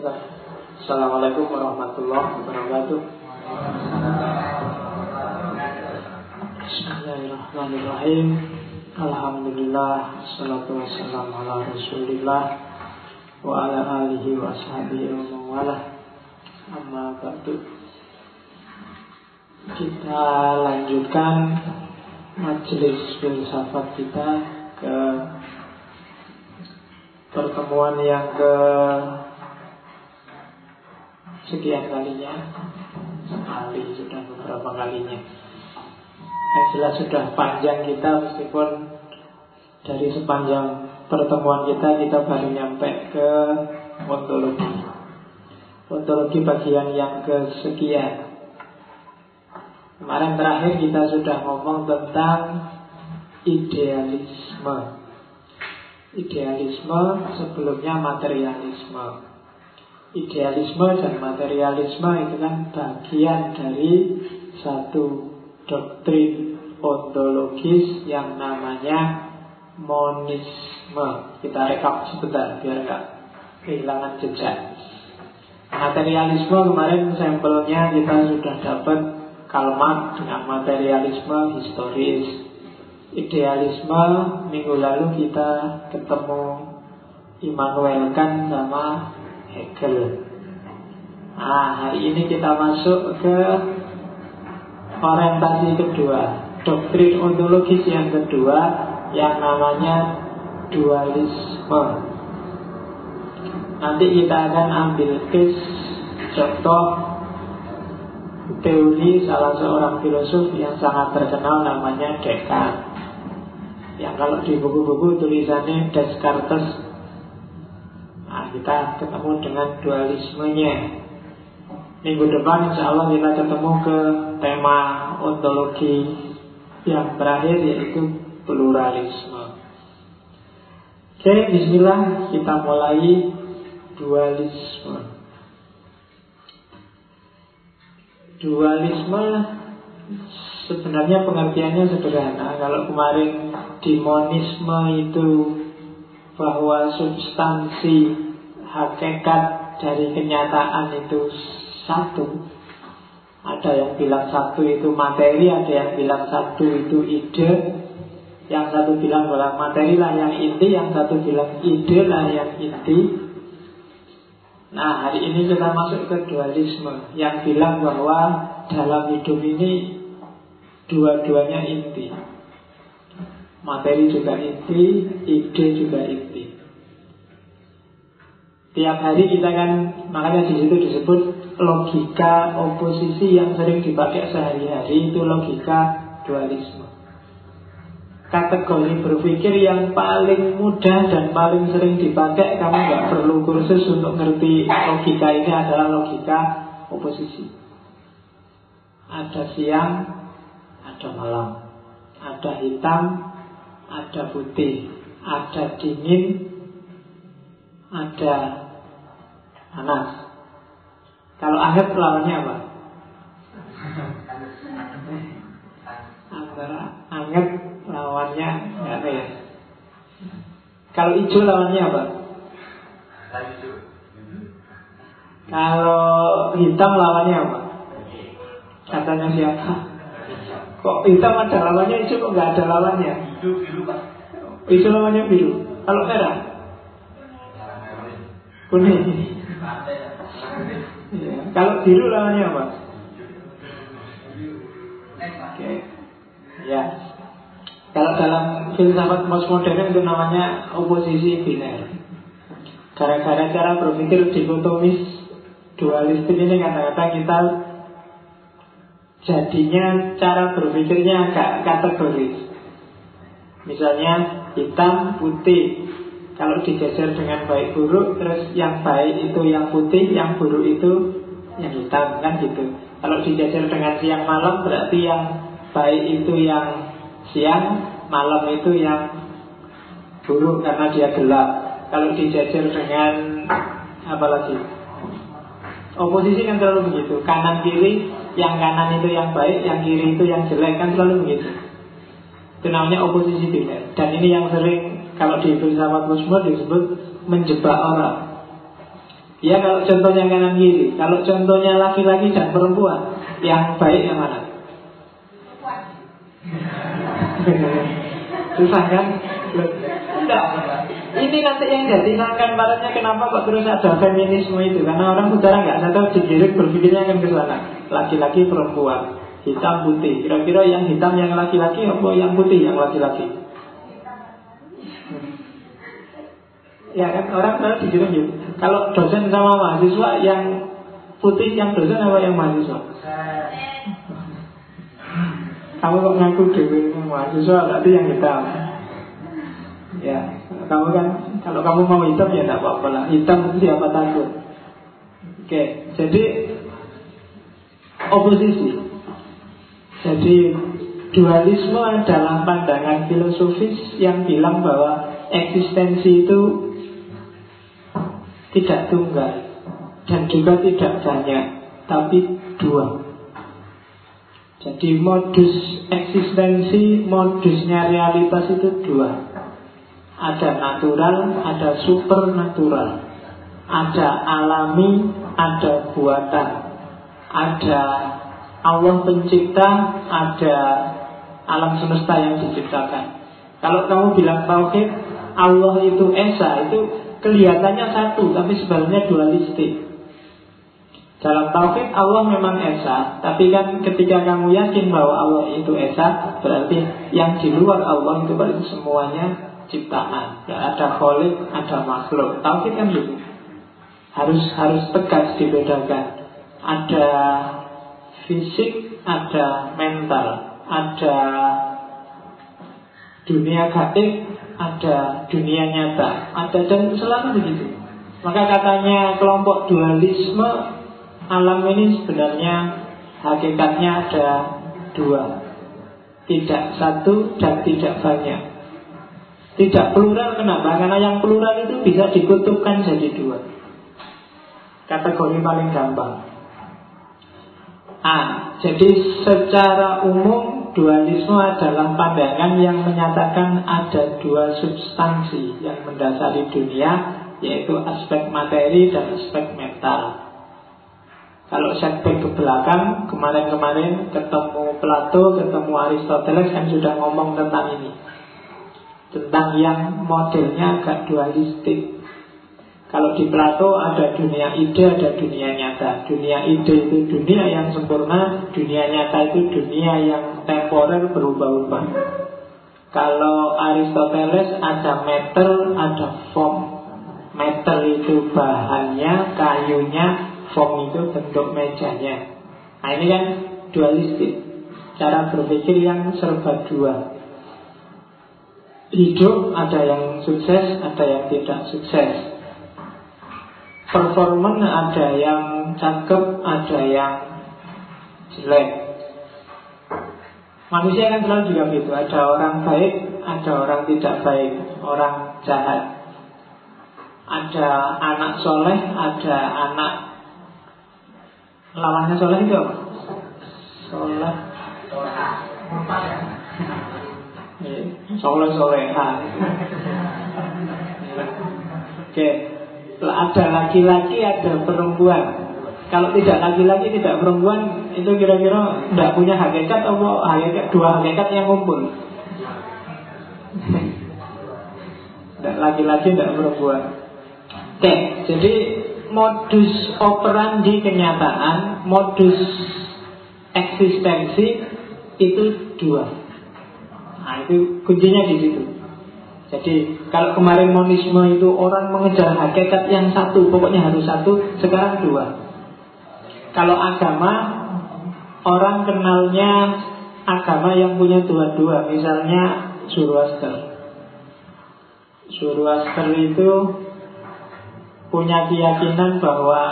Assalamualaikum warahmatullahi wabarakatuh. Bismillahirrahmanirrahim. Alhamdulillah, salatu wassalamu ala rasulillah wa ala alihi wa ashabihi wa mawala. Amma ba'du. Kita lanjutkan majelis filsafat kita ke pertemuan yang ke sekian kalinya sekali sudah beberapa kalinya. Yang jelas sudah panjang kita meskipun dari sepanjang pertemuan kita kita baru nyampe ke ontologi. Ontologi bagian yang kesekian. Kemarin terakhir kita sudah ngomong tentang idealisme. Idealisme sebelumnya materialisme idealisme dan materialisme itu kan bagian dari satu doktrin ontologis yang namanya monisme. Kita rekap sebentar biar nggak kehilangan jejak. Materialisme kemarin sampelnya kita sudah dapat kalmat dengan materialisme historis. Idealisme minggu lalu kita ketemu Immanuel Kant sama Hegel. Hari ini kita masuk ke orientasi kedua, doktrin ontologis yang kedua yang namanya dualisme. Nanti kita akan ambil case contoh teori salah seorang filosof yang sangat terkenal namanya Descartes. Yang kalau di buku-buku tulisannya Descartes kita ketemu dengan dualismenya. Minggu depan insya Allah kita ketemu ke tema ontologi yang terakhir yaitu pluralisme. Oke, bismillah kita mulai dualisme. Dualisme sebenarnya pengertiannya sederhana. Kalau kemarin dimonisme itu bahwa substansi hakikat dari kenyataan itu satu. Ada yang bilang satu itu materi, ada yang bilang satu itu ide, yang satu bilang bahwa materi lah yang inti, yang satu bilang ide lah yang inti. Nah, hari ini kita masuk ke dualisme yang bilang bahwa dalam hidup ini dua-duanya inti. Materi juga inti, ide juga inti. Tiap hari kita kan, makanya di situ disebut logika oposisi yang sering dipakai sehari-hari itu logika dualisme. Kategori berpikir yang paling mudah dan paling sering dipakai Kamu nggak perlu kursus untuk ngerti logika ini adalah logika oposisi. Ada siang, ada malam. Ada hitam, ada putih, ada dingin, ada panas. Kalau anget lawannya apa? Antara anget lawannya apa ya? Kalau hijau lawannya apa? Kalau hitam lawannya apa? Katanya siapa? Kok hitam ada lawannya, hijau kok nggak ada lawannya? Hijau biru pak. Hijau lawannya biru. Kalau merah? Kuning. Kalau biru lawannya apa? Oke. Ya. Kalau dalam filsafat postmodern itu namanya oposisi biner. Gara-gara cara berpikir dikotomis dualistik ini kadang-kadang kita jadinya cara berpikirnya agak kategoris. Misalnya hitam, putih. Kalau digeser dengan baik buruk, terus yang baik itu yang putih, yang buruk itu yang hitam, kan gitu. Kalau digeser dengan siang malam, berarti yang baik itu yang siang, malam itu yang buruk karena dia gelap. Kalau digeser dengan apa lagi? Oposisi kan selalu begitu, kanan kiri yang kanan itu yang baik, yang kiri itu yang jelek kan selalu begitu. Itu namanya oposisi biner. Dan ini yang sering kalau di filsafat kosmos disebut menjebak orang. Ya kalau contohnya kanan kiri. Kalau contohnya laki-laki dan perempuan Yang baik yang mana? Susah kan? Enggak Ini nanti yang jadi sangkan baratnya Kenapa kok terus ada feminisme itu? Karena orang sekarang nggak sadar digiring berpikirnya akan ke sana. Laki-laki perempuan. Hitam putih. Kira-kira yang hitam yang laki-laki Apa yang putih yang laki-laki Ya kan orang digiring gitu Kalau dosen sama mahasiswa Yang putih yang dosen apa yang mahasiswa? Kamu kok ngaku dewi mahasiswa berarti yang hitam. Ya kamu kan Kalau kamu mau hitam ya tidak apa-apa lah. Hitam siapa takut? Oke jadi Oposisi. Jadi dualisme adalah pandangan filosofis Yang bilang bahwa eksistensi itu tidak tunggal dan juga tidak banyak, tapi dua. Jadi modus eksistensi, modusnya realitas itu dua. Ada natural, ada supernatural. Ada alami, ada buatan. Ada Allah pencipta, ada alam semesta yang diciptakan. Kalau kamu bilang tauhid, Allah itu esa, itu kelihatannya satu tapi sebenarnya dualistik. Dalam tauhid Allah memang esa, tapi kan ketika kamu yakin bahwa Allah itu esa, berarti yang di luar Allah itu berarti semuanya ciptaan. Ya, ada kholik, ada makhluk. Tauhid kan gitu. Harus harus tegas dibedakan. Ada fisik, ada mental, ada dunia gaib, ada dunia nyata, ada dan selalu begitu. Maka katanya kelompok dualisme alam ini sebenarnya hakikatnya ada dua, tidak satu dan tidak banyak. Tidak plural kenapa? Karena yang plural itu bisa dikutupkan jadi dua. Kategori paling gampang. A. Jadi secara umum dualisme adalah pandangan yang menyatakan ada dua substansi yang mendasari dunia, yaitu aspek materi dan aspek mental. Kalau setback ke belakang, kemarin-kemarin ketemu Plato, ketemu Aristoteles kan sudah ngomong tentang ini. Tentang yang modelnya agak dualistik. Kalau di Plato ada dunia ide, ada dunia nyata. Dunia ide itu dunia yang sempurna, dunia nyata itu dunia yang temporer berubah-ubah. Kalau Aristoteles ada meter, ada form. Meter itu bahannya, kayunya, form itu bentuk mejanya. Nah ini kan dualistik. Cara berpikir yang serba dua. Hidup ada yang sukses, ada yang tidak sukses performan ada yang cakep, ada yang jelek. Manusia kan selalu juga gitu. Ada orang baik, ada orang tidak baik, orang jahat. Ada anak soleh, ada anak lawannya soleh itu apa? Soleh. Soleh solehan. Oke, ada laki-laki, ada perempuan. Kalau tidak laki-laki, tidak perempuan, itu kira-kira tidak punya hakikat atau hakikat dua hakikat yang kumpul. Tidak laki-laki, tidak perempuan. Oke, jadi modus operandi kenyataan, modus eksistensi itu dua. Nah, itu kuncinya di situ. Jadi kalau kemarin monisme itu orang mengejar hakikat yang satu, pokoknya harus satu, sekarang dua. Kalau agama, orang kenalnya agama yang punya dua-dua, misalnya Zoroaster. Zoroaster itu punya keyakinan bahwa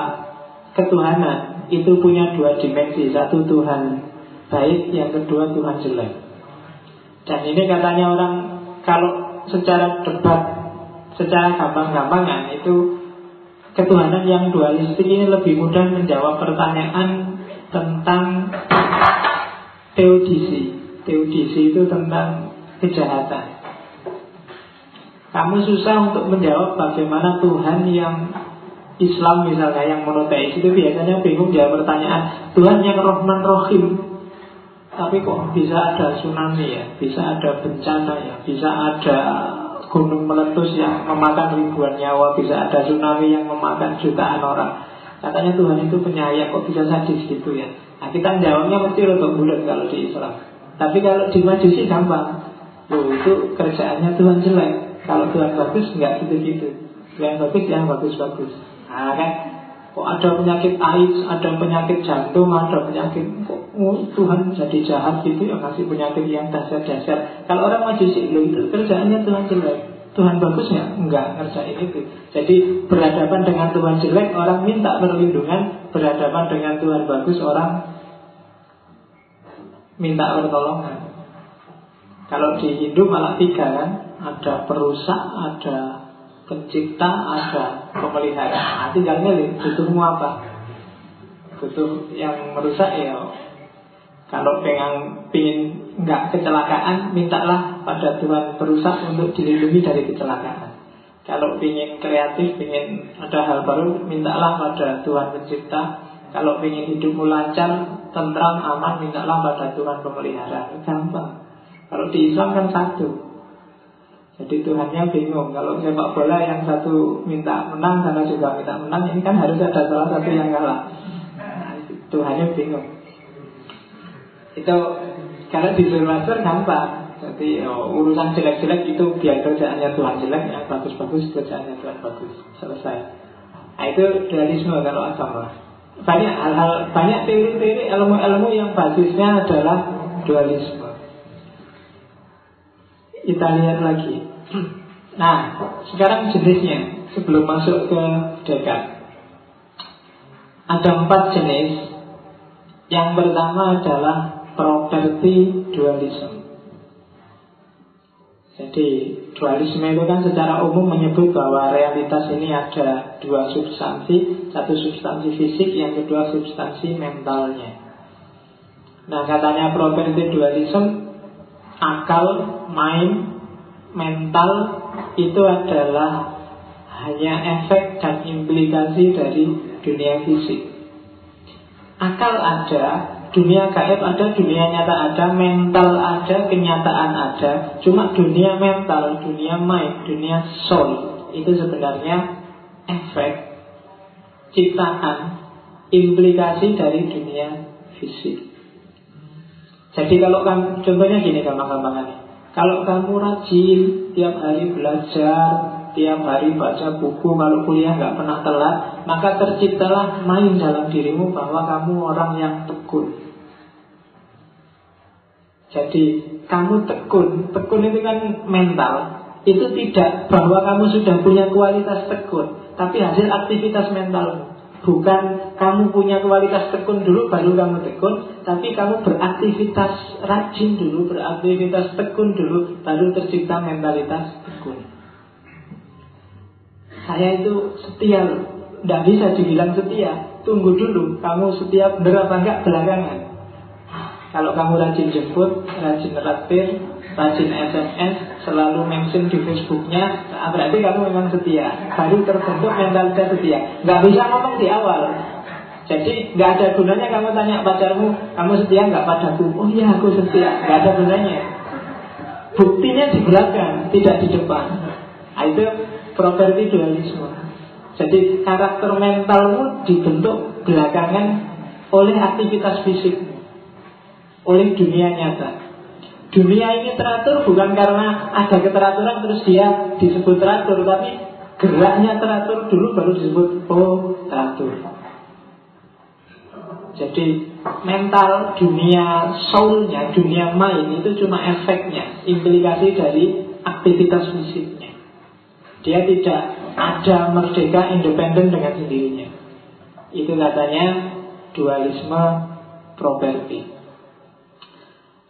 ketuhanan itu punya dua dimensi, satu Tuhan baik, yang kedua Tuhan jelek. Dan ini katanya orang kalau secara debat secara gampang-gampangan itu ketuhanan yang dualistik ini lebih mudah menjawab pertanyaan tentang teodisi. Teodisi itu tentang kejahatan. Kamu susah untuk menjawab bagaimana Tuhan yang Islam misalnya yang monoteis itu biasanya bingung jawab pertanyaan Tuhan yang Rahman Rahim tapi kok bisa ada tsunami ya Bisa ada bencana ya Bisa ada gunung meletus yang memakan ribuan nyawa Bisa ada tsunami yang memakan jutaan orang. Katanya Tuhan itu penyayang Kok bisa sadis gitu ya? Nah kita jawabnya mesti rotok bulat kalau di Islam. Tapi kalau di majusi gampang. Loh itu kerjaannya Tuhan jelek. Kalau Tuhan bagus nggak gitu-gitu. Yang bagus yang bagus-bagus. Nah kan Kok ada penyakit AIDS, ada penyakit jantung, ada penyakit kok oh, Tuhan jadi jahat gitu yang ngasih penyakit yang dasar-dasar. Kalau orang majusi, lo itu kerjaannya Tuhan jelek. Tuhan bagus ya? Enggak ngerjain itu. Jadi berhadapan dengan Tuhan jelek, orang minta perlindungan. Berhadapan dengan Tuhan bagus, orang minta pertolongan. Kalau di Hindu malah tiga kan, ada perusak, ada pencipta ada pemelihara. Nah, tinggal milih butuhmu apa? Butuh yang merusak ya. Kalau pengen pingin nggak kecelakaan mintalah pada Tuhan perusak untuk dilindungi dari kecelakaan. Kalau ingin kreatif ingin ada hal baru mintalah pada Tuhan pencipta. Kalau ingin hidupmu lancar tentram aman mintalah pada Tuhan pemelihara. Gampang. Kalau di Islam kan satu jadi Tuhannya bingung. Kalau sepak bola yang satu minta menang Sana juga minta menang Ini kan harus ada salah satu yang kalah. Nah, Tuhannya bingung. Itu Karena di Zoroaster gampang. Jadi oh, urusan jelek-jelek itu Biar kerjaannya Tuhan jelek Yang bagus-bagus kerjaannya Tuhan bagus. Selesai. Nah itu dualisme kalau agama. Banyak hal-hal Banyak teori-teori ilmu-ilmu yang basisnya adalah Dualisme. Kita lihat lagi Nah, sekarang jenisnya sebelum masuk ke dekat. Ada empat jenis. Yang pertama adalah property dualism. Jadi dualisme itu kan secara umum menyebut bahwa realitas ini ada dua substansi, satu substansi fisik, yang kedua substansi mentalnya. Nah katanya property dualism, akal, mind, mental itu adalah hanya efek dan implikasi dari dunia fisik. Akal ada, dunia gaib ada, dunia nyata ada, mental ada, kenyataan ada. Cuma dunia mental, dunia mind, dunia soul itu sebenarnya efek ciptaan implikasi dari dunia fisik. Jadi kalau kan contohnya gini gampang-gampangannya. Kalau kamu rajin tiap hari belajar, tiap hari baca buku, kalau kuliah nggak pernah telat, maka terciptalah main dalam dirimu bahwa kamu orang yang tekun. Jadi kamu tekun, tekun itu kan mental. Itu tidak bahwa kamu sudah punya kualitas tekun, tapi hasil aktivitas mentalmu. Bukan kamu punya kualitas tekun dulu baru kamu tekun Tapi kamu beraktivitas rajin dulu Beraktivitas tekun dulu Baru tercipta mentalitas tekun. Saya itu setia Tidak bisa dibilang setia. Tunggu dulu Kamu setia bener apa enggak belakangan. Kalau kamu rajin jemput Rajin raktir Rajin SMS Selalu mention di Facebooknya nah, Berarti kamu memang setia Baru terbentuk mentalitas setia Nggak bisa ngomong di awal jadi nggak ada gunanya kamu tanya pacarmu, kamu setia nggak padaku? Oh iya aku setia, nggak ada gunanya. Buktinya di belakang, tidak di depan. Nah, itu properti dualisme. Jadi karakter mentalmu dibentuk belakangan oleh aktivitas fisik, oleh dunia nyata. Dunia ini teratur bukan karena ada keteraturan terus dia disebut teratur, tapi geraknya teratur dulu baru disebut oh teratur. Jadi mental dunia soulnya, dunia mind itu cuma efeknya, implikasi dari aktivitas fisiknya. Dia tidak ada merdeka independen dengan sendirinya. Itu katanya dualisme properti.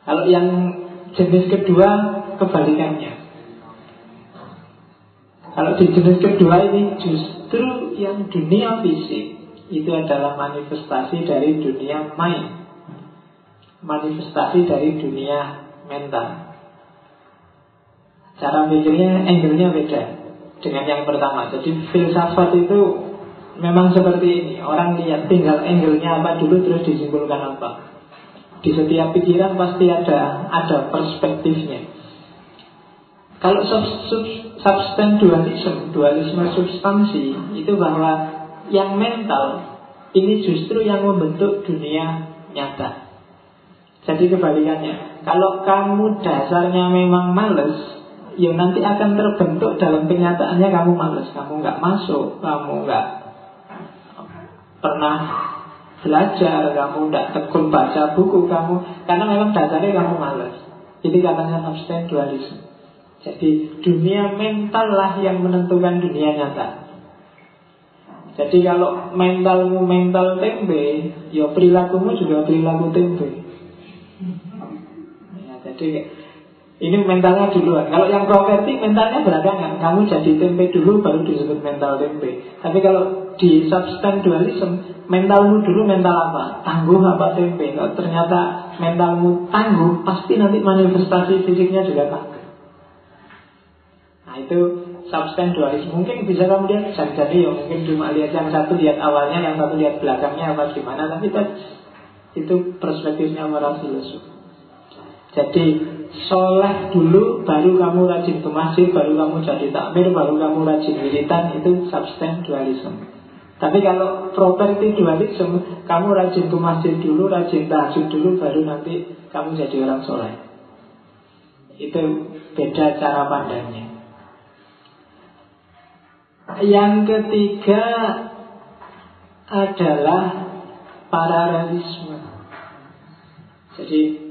Kalau yang jenis kedua kebalikannya. Kalau di jenis kedua ini justru yang dunia fisik itu adalah manifestasi dari dunia mind manifestasi dari dunia mental cara pikirnya angle-nya beda dengan yang pertama jadi filsafat itu memang seperti ini. Orang lihat tinggal angle-nya apa dulu terus disimpulkan apa. Di setiap pikiran pasti ada ada perspektifnya. Kalau sub, sub, substan dualisme, dualisme substansi itu bahwa yang mental ini justru yang membentuk dunia nyata. Jadi kebalikannya, kalau kamu dasarnya memang males, ya nanti akan terbentuk dalam kenyataannya kamu males, kamu nggak masuk, kamu nggak pernah belajar, kamu tidak tekun baca buku kamu, karena memang dasarnya kamu malas. Jadi katanya abstain dualisme. Jadi dunia mental lah yang menentukan dunia nyata. Jadi kalau mentalmu mental tempe, ya perilakumu juga perilaku tempe. Ya, jadi ini mentalnya duluan. Kalau yang properti mentalnya belakangan. Kamu jadi tempe dulu baru disebut mental tempe. Tapi kalau di substan dualism, mentalmu dulu mental apa? Tangguh apa tempe? Kalau ternyata mentalmu tangguh, pasti nanti manifestasi fisiknya juga tangguh. Nah itu substan dualisme. Mungkin bisa kamu lihat jadi ya mungkin cuma lihat yang satu lihat awalnya, yang satu lihat belakangnya apa gimana. Tapi itu perspektifnya orang filosof. Jadi soleh dulu baru kamu rajin ke masjid, baru kamu jadi takmir, baru kamu rajin militan itu substan dualisme. Tapi kalau properti dualisme, kamu rajin ke masjid dulu, rajin tahajud dulu, baru nanti kamu jadi orang soleh. Itu beda cara pandangnya. Yang ketiga adalah paralelisme. Jadi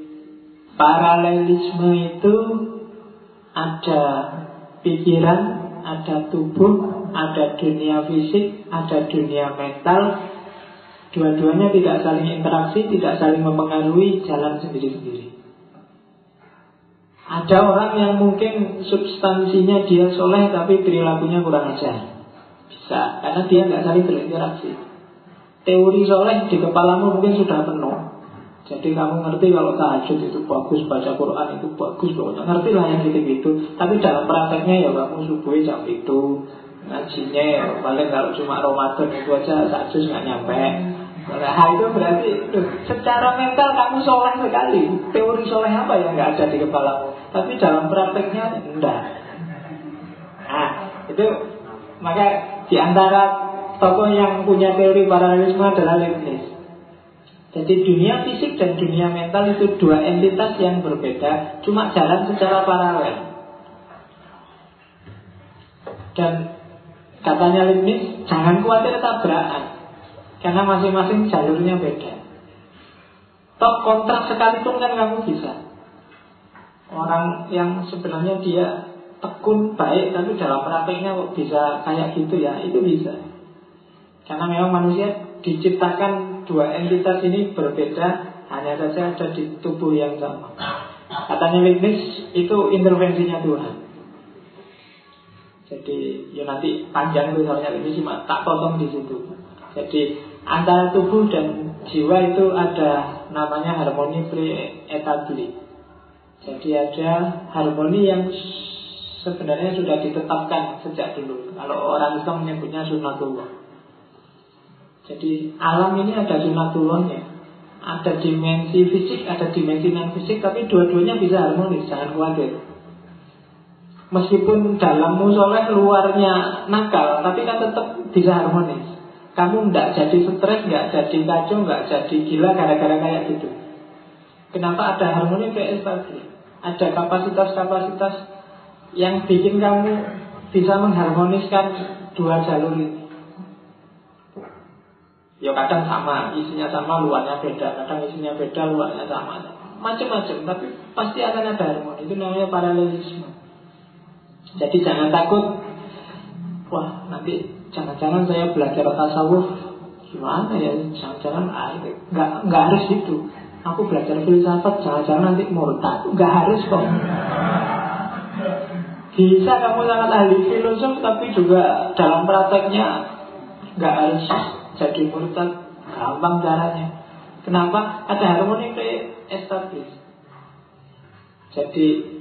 Paralelisme itu ada pikiran, ada tubuh, ada dunia fisik, ada dunia mental. Dua-duanya tidak saling interaksi, tidak saling mempengaruhi, jalan sendiri-sendiri. Ada orang yang mungkin substansinya dia soleh tapi perilakunya kurang ajar. Bisa, karena dia nggak saling berinteraksi. Teori soleh di kepalamu mungkin sudah penuh. Jadi kamu ngerti kalau tahajud itu bagus, baca Quran itu bagus, pokoknya ngerti lah yang gitu-gitu. Tapi dalam prakteknya ya kamu subuh jam itu, ngajinya ya paling kalau cuma Ramadan itu aja satu nggak nyampe. Nah itu berarti tuh, secara mental kamu soleh sekali. Teori soleh apa yang nggak ada di kepalamu? Tapi dalam prakteknya enggak. Nah itu maka di antara tokoh yang punya teori paralelisme adalah Leibniz. Jadi dunia fisik dan dunia mental itu dua entitas yang berbeda, cuma jalan secara paralel. Dan katanya Leibniz, jangan khawatir tabrakan, karena masing-masing jalurnya beda. Top kontrak sekalipun kan kamu bisa. Orang yang sebenarnya dia tekun baik tapi dalam prakteknya bisa kayak gitu ya, itu bisa. Karena memang manusia diciptakan dua entitas ini berbeda hanya saja ada di tubuh yang sama. Katanya Leibniz itu intervensinya Tuhan. Jadi ya nanti panjang tuh soalnya ini cuma tak potong di situ. Jadi antara tubuh dan jiwa itu ada namanya harmoni pre-etabli. Jadi ada harmoni yang sebenarnya sudah ditetapkan sejak dulu. Kalau orang Islam menyebutnya sunatullah. Jadi alam ini ada sunatullahnya Ada dimensi fisik, ada dimensi non fisik Tapi dua-duanya bisa harmonis, jangan khawatir Meskipun dalammu soleh luarnya nakal Tapi kan tetap bisa harmonis Kamu tidak jadi stres, nggak jadi kacau, nggak jadi gila gara-gara kayak gitu Kenapa ada harmoni kayak tadi Ada kapasitas-kapasitas yang bikin kamu bisa mengharmoniskan dua jalur ini Ya kadang sama, isinya sama, luarnya beda. Kadang isinya beda, luarnya sama. Macam-macam, tapi pasti akan ada harmoni. Itu namanya paralelisme. Jadi jangan takut. Wah, nanti jangan-jangan saya belajar tasawuf gimana ya? Jangan-jangan nggak nggak harus itu. Aku belajar filsafat, jangan-jangan nanti murtad. Nggak harus kok. Bisa kamu sangat ahli filosof, tapi juga dalam prakteknya nggak harus jadi murtad gampang caranya. Kenapa? Ada harmoni pre-establish. Jadi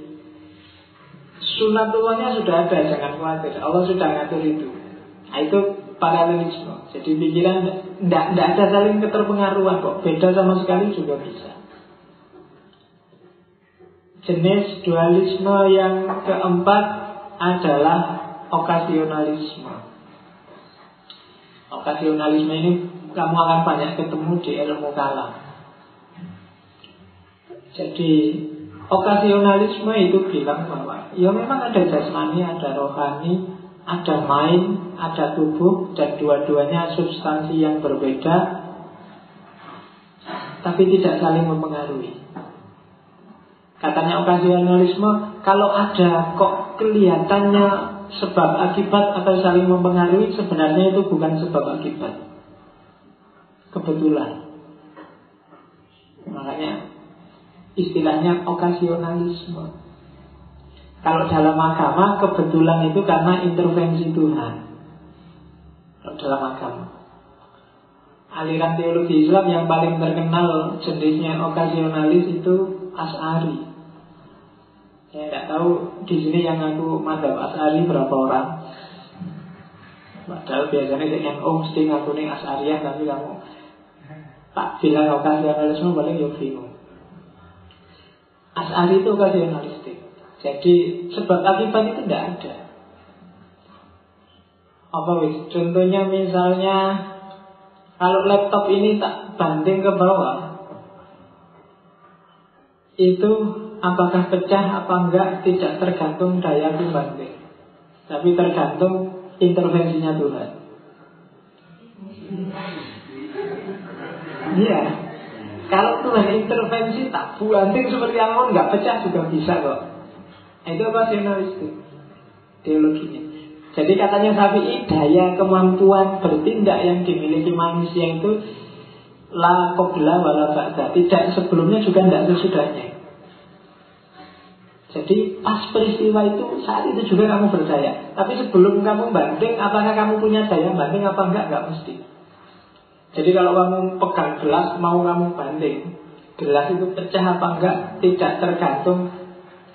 sunatullahnya sudah ada, jangan khawatir. Allah sudah ngatur itu. Nah, itu paralelisme. Jadi pikiran tidak ada saling keterpengaruhan kok. Beda sama sekali juga bisa. Jenis dualisme yang keempat adalah okasionalisme. Okasionalisme ini kamu akan banyak ketemu di ilmu kalam. Jadi okasionalisme itu bilang bahwa ya memang ada jasmani, ada rohani, ada main, ada tubuh, dan dua-duanya substansi yang berbeda, tapi tidak saling mempengaruhi. Katanya okasionalisme, kalau ada kok kelihatannya sebab akibat atau saling mempengaruhi, sebenarnya itu bukan sebab akibat. Kebetulan. Makanya istilahnya okasionalisme. Kalau dalam agama kebetulan itu karena intervensi Tuhan. Kalau dalam agama. Aliran teologi Islam yang paling terkenal jenisnya okasionalis itu As'ari. Saya tidak tahu di sini yang aku madhab As'ari berapa orang. Padahal biasanya dengan om mesti ngaku nih As'ariyah tapi kamu tak bilang okasionalisme paling ya bingung. As'ari itu okasionalistik. Jadi sebab akibat itu tidak ada. Apa wis? Contohnya misalnya kalau laptop ini tak banting ke bawah, itu apakah pecah apa enggak tidak tergantung daya banting, tapi tergantung intervensinya Tuhan. Iya. Kalau Tuhan intervensi tak banting seperti angin nggak pecah juga bisa kok. Itu rasionalistik teologinya. Jadi katanya Syafi'i daya kemampuan bertindak yang dimiliki manusia itu la qabla wala ba'da. Tidak sebelumnya juga tidak sesudahnya. Jadi pas peristiwa itu saat itu juga kamu berdaya. Tapi sebelum kamu banding, apakah kamu punya daya banding apa enggak? Enggak mesti. Jadi kalau kamu pegang gelas, mau kamu banding, gelas itu pecah apa enggak? Tidak tergantung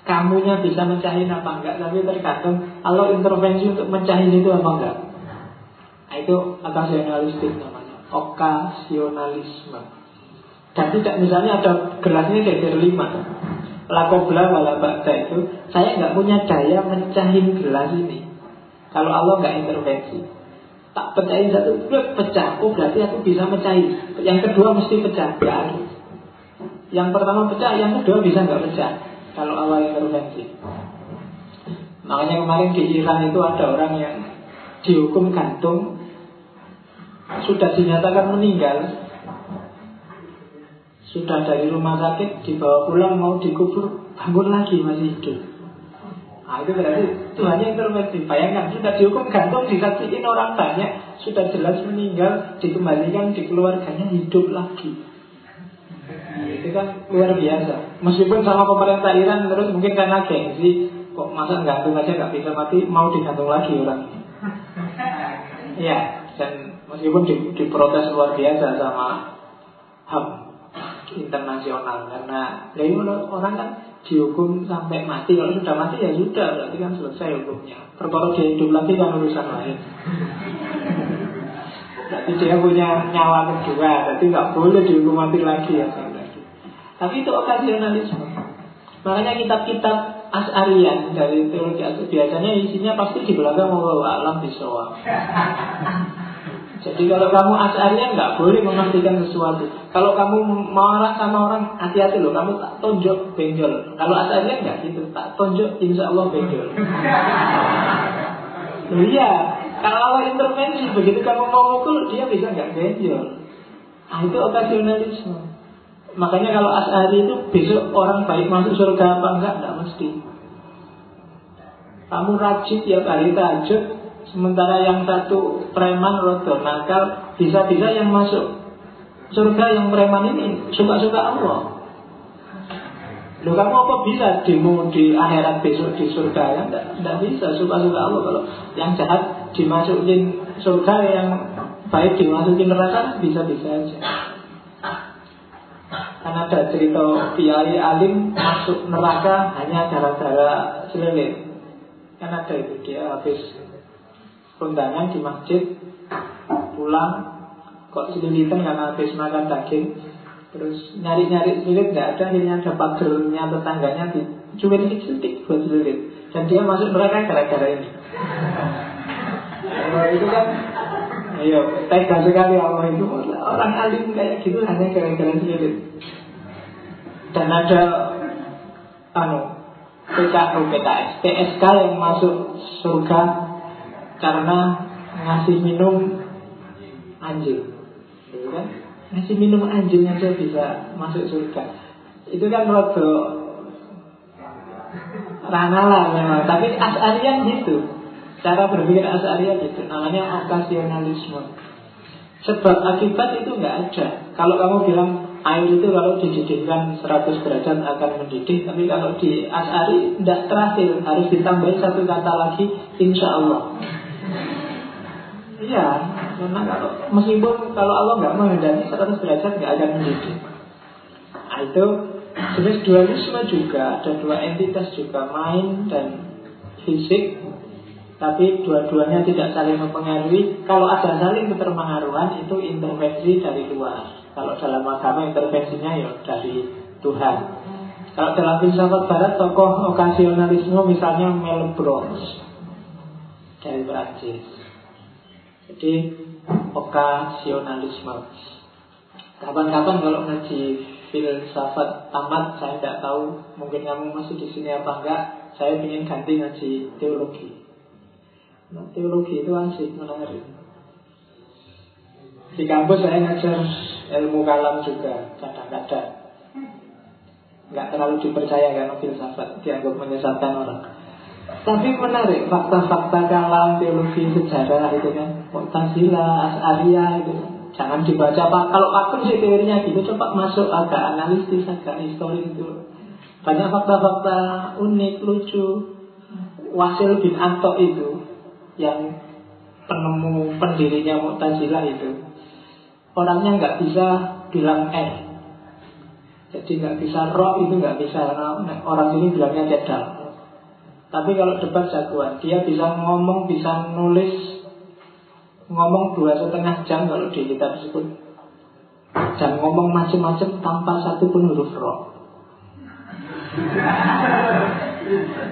kamunya bisa mencahin apa enggak, tapi tergantung kalau intervensi untuk mencahin itu apa enggak. Nah, itu okasionalistik namanya, okasionalisme. Dan tidak misalnya ada gelasnya geger lima, lakobla wala bakta itu saya nggak punya daya mencahin gelas ini. Kalau Allah nggak intervensi. Tak pecahin satu pecah. Oh berarti aku bisa mencahin yang kedua mesti pecah. Ya yang pertama pecah yang kedua bisa nggak pecah kalau Allah intervensi makanya kemarin di Iran itu ada orang yang dihukum gantung sudah dinyatakan meninggal sudah dari rumah sakit dibawa pulang mau dikubur bangun lagi masih hidup. Nah, itu berarti Tuhan yang intervensi. Bayangkan sudah dihukum gantung disaksikan orang banyak sudah jelas meninggal dikembalikan di keluarganya hidup lagi. Nah, itu kan luar biasa. Meskipun sama pemerintah Iran terus mungkin karena gengsi kok masa gantung aja nggak bisa mati mau digantung lagi orang. Iya dan meskipun diprotes luar biasa sama HAM internasional karena ya orang kan dihukum sampai mati kalau sudah mati ya sudah berarti kan selesai hukumnya perkara dia hidup lagi kan urusan lain berarti dia punya nyawa kedua berarti nggak boleh dihukum mati lagi ya tapi itu okasionalisme makanya kitab-kitab As'arian dari teologi biasanya isinya pasti di belakang mau alam bisawab jadi kalau kamu asarian nggak boleh memastikan sesuatu. Kalau kamu marah sama orang, hati-hati loh. Kamu tak tonjok benjol. Kalau asarian nggak gitu. Tak tonjok, insya Allah benjol. iya. Kalau intervensi, begitu kamu mau mukul, dia bisa nggak benjol. Nah, itu okasionalisme. Makanya kalau asari itu besok orang baik masuk surga apa enggak, enggak mesti. Kamu rajin tiap hari tahajud, Sementara yang satu preman rodo nakal Bisa-bisa yang masuk surga yang preman ini Suka-suka Allah Loh kamu apa bisa demo di akhirat besok di surga ya? Tidak bisa suka-suka Allah Kalau yang jahat dimasukin surga Yang baik dimasukin neraka Bisa-bisa aja Karena ada cerita Kiai Alim masuk neraka Hanya gara-gara selilin Kan ada itu dia habis undangan di masjid pulang kok celulitan karena habis makan daging. Terus nyari-nyari celulit nggak ada akhirnya ada pagernya tetangganya cuma sedikit buat celulit dan dia masuk neraka gara-gara ini. Oh, itu kan Iya, tega sekali Allah itu Orang alim kayak gitu hanya gara-gara celulit Dan ada anu PKU PKS PSK yang masuk surga karena ngasih minum anjing. Gitu kan? Ngasih minum anjing aja bisa masuk surga. Itu kan rodo ranala memang. Tapi asarian gitu cara berpikir asarian gitu namanya okasionalisme sebab akibat itu nggak ada. Kalau kamu bilang air itu kalau dididihkan 100 derajat akan mendidih tapi kalau di asari tidak terakhir. Harus ditambahin satu kata lagi insya Allah. Iya, karena kalau meskipun kalau Allah nggak menghendaki 100 derajat nggak akan mendidih. Nah, itu jenis dualisme juga ada dua entitas juga main dan fisik, tapi dua-duanya tidak saling mempengaruhi. Kalau ada saling keterpengaruhan itu intervensi dari luar. Kalau dalam agama intervensinya ya dari Tuhan. Kalau dalam filsafat barat tokoh okasionalisme misalnya Mel Brooks dari Prancis. Jadi okasionalisme. Kapan-kapan kalau ngaji filsafat tamat saya tidak tahu mungkin kamu masih di sini apa enggak. Saya ingin ganti ngaji teologi. Nah, teologi itu asik menarik. Di kampus saya ngajar ilmu kalam juga kadang-kadang. Nggak terlalu dipercaya karena filsafat dianggap menyesatkan orang. Tapi menarik fakta-fakta kalam teologi sejarah itu kan Mu'tazilah, As'ariyah itu Jangan dibaca Pak Kalau akun sih teorinya gitu Coba masuk agak analitis, agak historis itu Banyak fakta-fakta unik, lucu Wasil bin Anto itu Yang penemu pendirinya Mu'tazilah itu Orangnya nggak bisa bilang R Jadi nggak bisa roh itu nggak bisa. Orang ini bilangnya cedal tapi kalau debat jagoan, dia bisa ngomong, bisa nulis, ngomong dua setengah jam kalau di kitab tersebut, dan ngomong macam-macam tanpa satu pun huruf roh.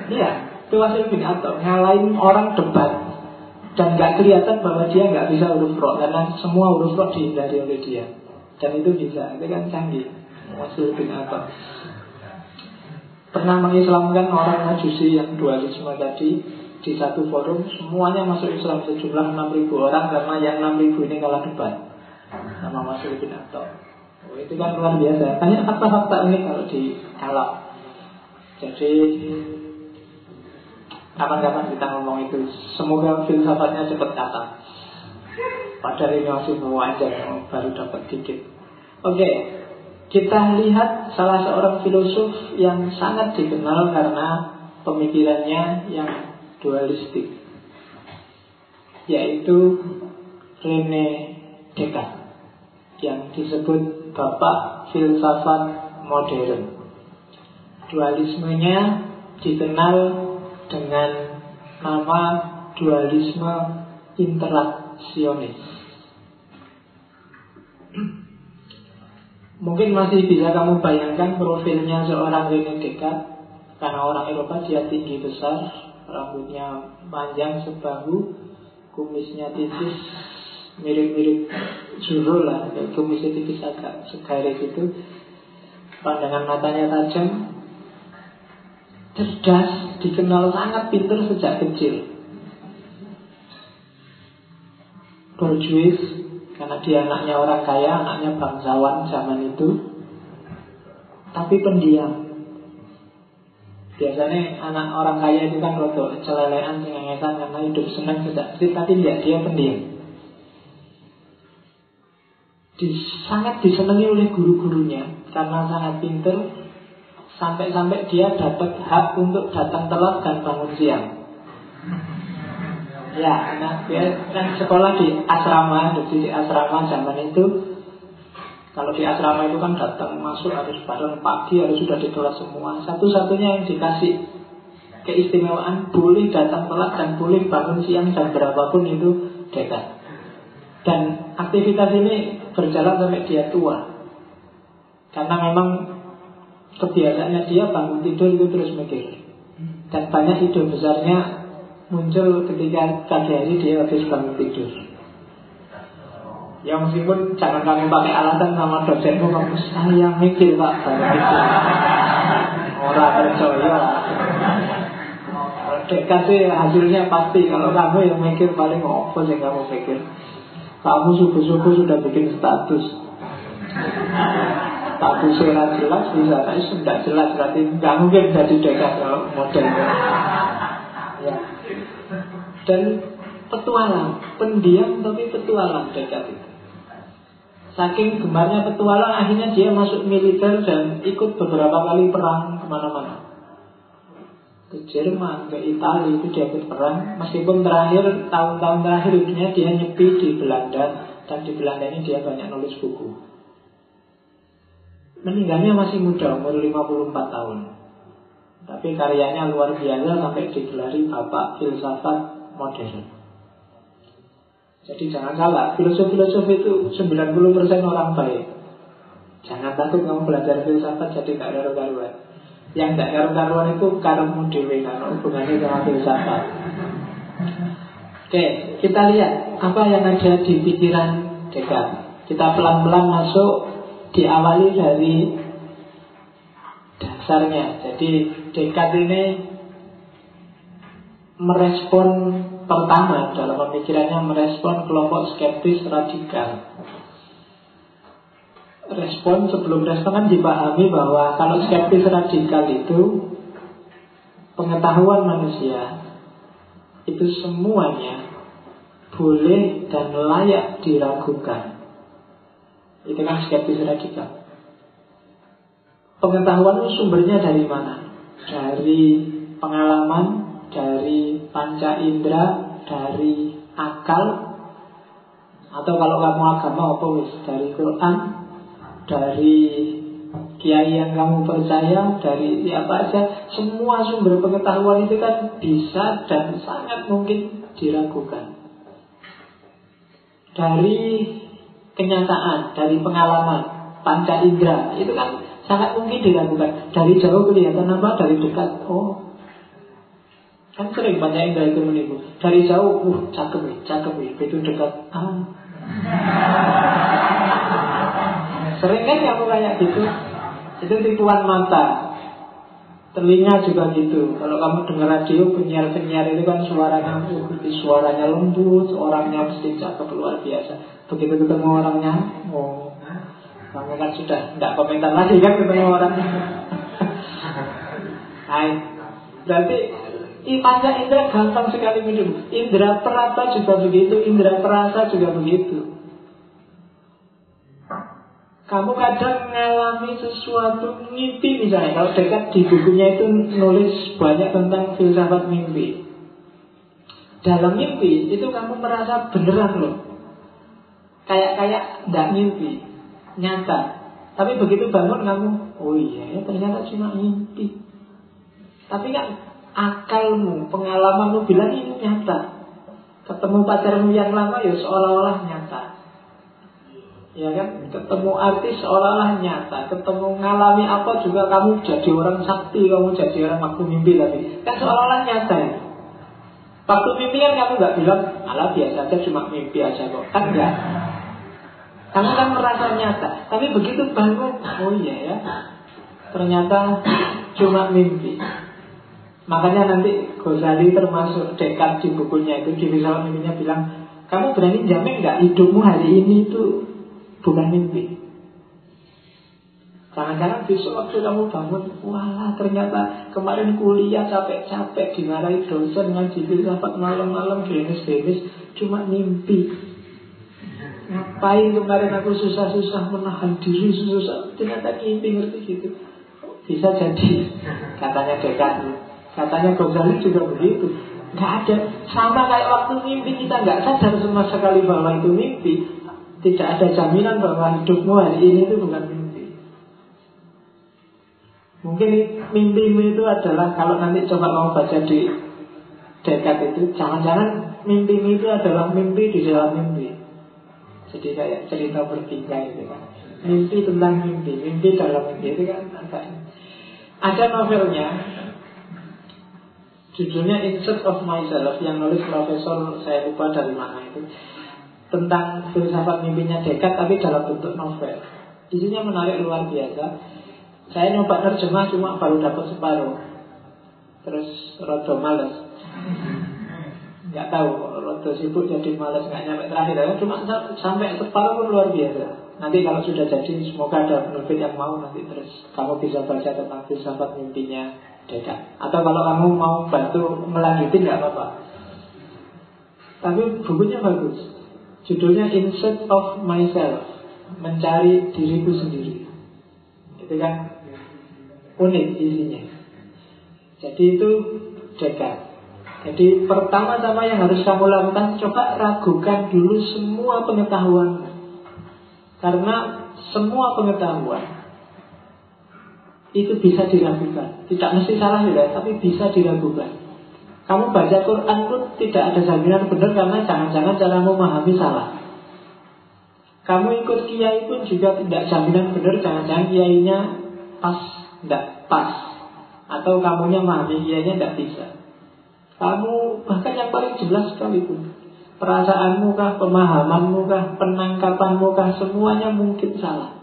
Iya, itu hasil bin atau ngalahin orang debat dan gak kelihatan bahwa dia nggak bisa huruf roh karena semua huruf roh dihindari oleh dia. Dan itu bisa, itu kan canggih. Hasil bin atau pernah mengislamkan orang majusi yang dualisme tadi di satu forum semuanya masuk Islam sejumlah 6.000 orang karena yang 6.000 ini kalah debat nama masuk bin Atta oh, itu kan luar biasa. Banyak fakta-fakta unik kalau di alam jadi kapan-kapan kita ngomong itu. Semoga filsafatnya cepat datang. Padahal ini masih aja baru dapat dikit oke okay. Kita lihat salah seorang filosof yang sangat dikenal karena pemikirannya yang dualistik Yaitu Rene Descartes Yang disebut Bapak Filsafat Modern. Dualismenya dikenal dengan nama dualisme interaksionis. Mungkin masih bisa kamu bayangkan profilnya seorang Rene Descartes. Karena orang Eropa dia tinggi besar Rambutnya panjang sebahu Kumisnya tipis Mirip-mirip juru lah Kumisnya tipis agak segaris itu Pandangan matanya tajam Cerdas Dikenal sangat pintar sejak kecil. Berjuis karena dia anaknya orang kaya, anaknya bangsawan zaman itu. Tapi pendiam. Biasanya anak orang kaya itu kan rodo celelean, cengengesan Karena hidup senang sejak kecil Tapi dia, dia pendiam. Di, Sangat disenangi oleh guru-gurunya Karena sangat pinter Sampai-sampai dia dapat hak untuk datang telat dan bangun siang Ya, nah dia kan sekolah di asrama, di asrama zaman itu kalau di asrama itu kan datang masuk harus bareng pagi harus sudah di kelas semua. Satu-satunya yang dikasih keistimewaan boleh datang telat dan boleh bangun siang jam berapapun itu dekat. Dan aktivitas ini berjalan sampai dia tua. Karena memang kebiasaannya dia bangun tidur itu terus mikir. Dan banyak ide besarnya muncul ketika pagi hari dia habis bangun tidur. Ya meskipun jangan kamu pakai alasan sama dosenmu kamu saya mikir pak bangun tidur. Orang percaya. Kasih hasilnya pasti Kalau kamu yang mikir paling apa sih kamu pikir Kamu subuh-subuh sudah bikin status Statusnya jelas bisa Tapi sudah jelas. Berarti nggak mungkin jadi dekat kalau modelnya ya. Dan petualang Pendiam tapi petualang dekat itu. Saking gemarnya petualang Akhirnya dia masuk militer Dan ikut beberapa kali perang ke mana-mana. Ke Jerman, ke Italia itu dia ikut perang. Meskipun terakhir tahun-tahun terakhir hidupnya dia nyepi di Belanda. Dan di Belanda ini dia banyak nulis buku meninggalnya masih muda umur 54 tahun tapi karyanya luar biasa sampai digelari bapak filsafat modern jadi jangan salah filosof-filosof itu 90% orang baik jangan takut kamu belajar filsafat jadi gak ada karuan yang tidak karu-karuan itu karemu dewe karena hubungannya sama filsafat. Oke, kita lihat apa yang ada di pikiran Dekat. Kita pelan-pelan masuk diawali dari dasarnya. Jadi Dekat ini merespon pertama dalam pemikirannya merespon kelompok skeptis radikal respon sebelum respon kan dipahami bahwa kalau skeptis radikal itu pengetahuan manusia itu semuanya boleh dan layak diragukan. Itu kan skeptis radikal. Pengetahuan itu sumbernya dari mana? Dari pengalaman, dari panca indera, dari akal, atau kalau kamu agama apa dari Quran, dari kiai yang kamu percaya, dari siapa aja, semua sumber pengetahuan itu kan bisa dan sangat mungkin diragukan. Dari kenyataan, dari pengalaman, panca indera, itu kan sangat mungkin diragukan. Dari jauh kelihatan apa, dari dekat, oh Kan sering panca indera itu menipu. Dari jauh, uh, cakep, cakep, itu dekat. Ah. Sering kan kamu kayak gitu Itu tipuan mata Telinga juga gitu Kalau kamu dengar radio penyiar-penyiar itu kan suaranya uh, Suaranya lembut Orangnya mesti cakep luar biasa Begitu ketemu orangnya Oh kamu kan sudah tidak komentar lagi kan ketemu orangnya. Hai. Berarti Panca indera gampang sekali minum Indra perasa juga begitu Indra perasa juga begitu. Kamu kadang mengalami sesuatu mimpi misalnya Kalau dekat di bukunya itu nulis banyak tentang filsafat mimpi. Dalam mimpi itu kamu merasa beneran loh Kayak-kayak tidak mimpi Nyata. Tapi begitu bangun kamu Oh iya ya ternyata cuma mimpi. Tapi kan akalmu, pengalamanmu bilang ini nyata. Ketemu pacarmu yang lama ya seolah-olah nyata. Ya kan, ketemu artis seolah-olah nyata. Ketemu ngalami apa juga kamu jadi orang sakti Kamu jadi orang waktu mimpi tadi. Kan seolah-olah nyata ya. Waktu mimpi kan kamu gak bilang Alah biasa aja cuma mimpi aja kok. Kan enggak Kamu kan merasa nyata Tapi begitu bangun Oh iya ya Ternyata cuma mimpi Makanya nanti Ghazali termasuk dekat di bukunya itu Di misalnya mimpinya bilang Kamu berani jamin nggak hidupmu hari ini itu bukan mimpi. Jangan-jangan besok waktu kamu bangun, wah ternyata kemarin kuliah capek-capek dimarahi dosen ngaji filsafat malam-malam genis-genis cuma mimpi. Ngapain kemarin aku susah-susah menahan diri susah ternyata mimpi ngerti gitu. Bisa jadi katanya dekat Katanya Ghazali juga begitu. Gak ada sama kayak waktu mimpi kita nggak sadar sama sekali bahwa itu mimpi. Tidak ada jaminan bahwa hidupmu hari ini itu bukan mimpi. Mungkin mimpimu itu adalah kalau nanti coba mau baca di dekat itu, jangan-jangan mimpimu itu adalah mimpi di dalam mimpi. Jadi kayak cerita bertiga itu kan. Mimpi tentang mimpi, mimpi dalam mimpi itu kan agak ada novelnya. Judulnya In Search of Myself Yang nulis profesor saya lupa dari mana itu. Tentang filsafat mimpinya dekat Tapi dalam bentuk novel. Isinya menarik luar biasa. Saya nyoba terjemah cuma baru dapat separuh. Terus rodo males. Nggak tahu rodo sibuk jadi malas nggak nyampe terakhir. Ya. cuma sampai separuh pun luar biasa. Nanti kalau sudah jadi semoga ada penerbit yang mau nanti terus. Kamu bisa baca tentang filsafat mimpinya Dekat atau kalau kamu mau bantu melanjutin nggak apa-apa. Tapi bukunya bagus. Judulnya In Search of Myself mencari diriku sendiri. Itu kan unik isinya. Jadi itu dekat jadi pertama-tama yang harus kamu lakukan Coba ragukan dulu semua pengetahuan. Karena semua pengetahuan Itu bisa diragukan. Tidak mesti salah juga Tapi bisa diragukan. Kamu baca Quran pun tidak ada jaminan benar Karena jangan-jangan cara memahami salah. Kamu ikut kiai pun juga tidak jaminan benar Jangan-jangan kiainya pas Tidak pas. Atau kamunya memahami kiainya tidak bisa kamu bahkan yang paling jelas sekalipun Perasaanmu kah, pemahamanmu kah, penangkapanmu kah Semuanya mungkin salah.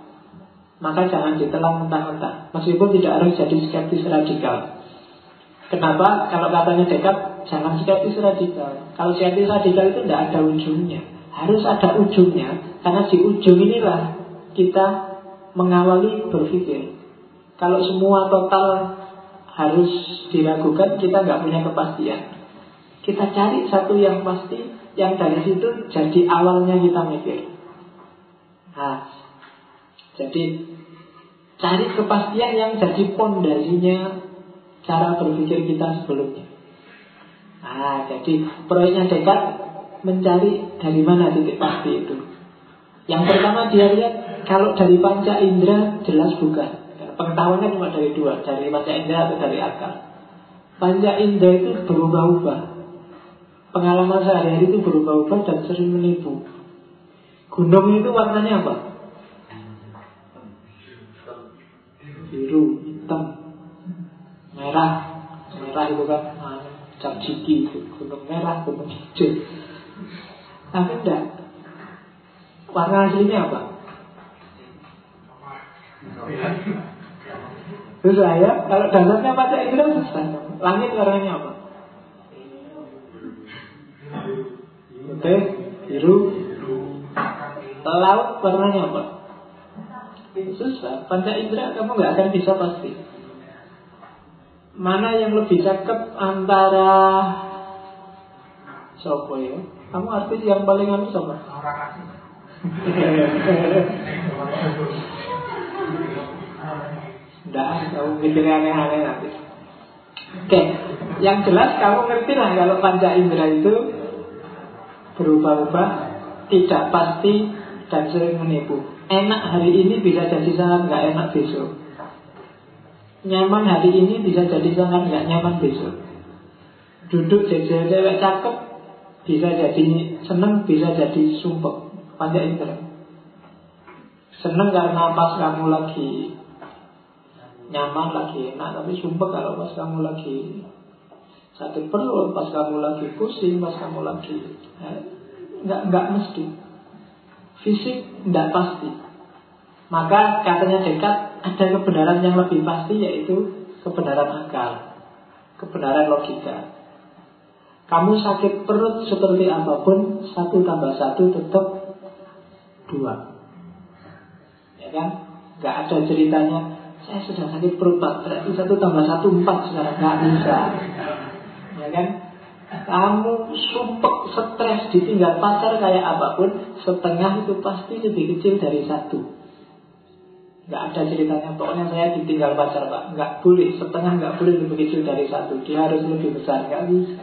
Maka jangan ditelan mentah-mentah Meskipun tidak harus jadi skeptis radikal. Kenapa? Kalau katanya dekat Jangan skeptis radikal. Kalau skeptis radikal itu tidak ada ujungnya. Harus ada ujungnya Karena di ujung inilah Kita mengawali berpikir. Kalau semua total harus diragukan kita nggak punya kepastian. Kita cari satu yang pasti, yang dari situ jadi awalnya kita mikir. Nah, jadi cari kepastian yang jadi pondasinya cara berpikir kita sebelumnya. Nah, jadi proyeknya dekat mencari dari mana titik pasti itu. Yang pertama dia lihat kalau dari panca indera jelas bukan. Pengetahuannya cuma dari dua, dari panca indera atau dari akal. Panca indera itu berubah-ubah. Pengalaman sehari-hari itu berubah-ubah dan sering menipu. Gunung itu warnanya apa? Biru, hitam, merah. Merah itu kan cap ciki itu. Gunung merah, gunung hijau. Tapi enggak. Warna aslinya apa? Terus saya, kalau dasarnya pada indra susah. Langit warnanya apa? Putih, biru. Laut warnanya apa? Susah. Panca indera kamu nggak akan bisa pasti. Mana yang lebih cakep antara Sopo ya? Kamu artis yang paling anu sama? Tidak, kamu mikirnya aneh-aneh nanti. Oke, yang jelas kamu ngerti lah kalau panca indera itu berubah-ubah, tidak pasti dan sering menipu. Enak hari ini bisa jadi sangat nggak enak besok. Nyaman hari ini bisa jadi sangat nggak nyaman besok. Duduk jadi cewek cakep bisa jadi seneng, bisa jadi sumpah. Panca indera. Seneng karena pas kamu lagi nyaman lagi enak. Tapi sumpah kalau pas kamu lagi sakit perut pas kamu lagi pusing pas kamu lagi eh, nggak nggak mesti. Fisik nggak pasti. Maka katanya dekat ada kebenaran yang lebih pasti yaitu kebenaran akal kebenaran logika. Kamu sakit perut seperti apa pun satu tambah satu tetap dua. Ya kan? Nggak ada ceritanya saya sudah sakit perut pak. Berarti satu tambah satu empat sekarang Nggak bisa. Ya kan? Kamu sumpek stres ditinggal pacar kayak apa pun Setengah itu pasti lebih kecil dari satu. Nggak ada ceritanya. Pokoknya saya ditinggal pacar pak. Nggak boleh, setengah nggak boleh lebih kecil dari satu. Dia harus lebih besar, nggak bisa.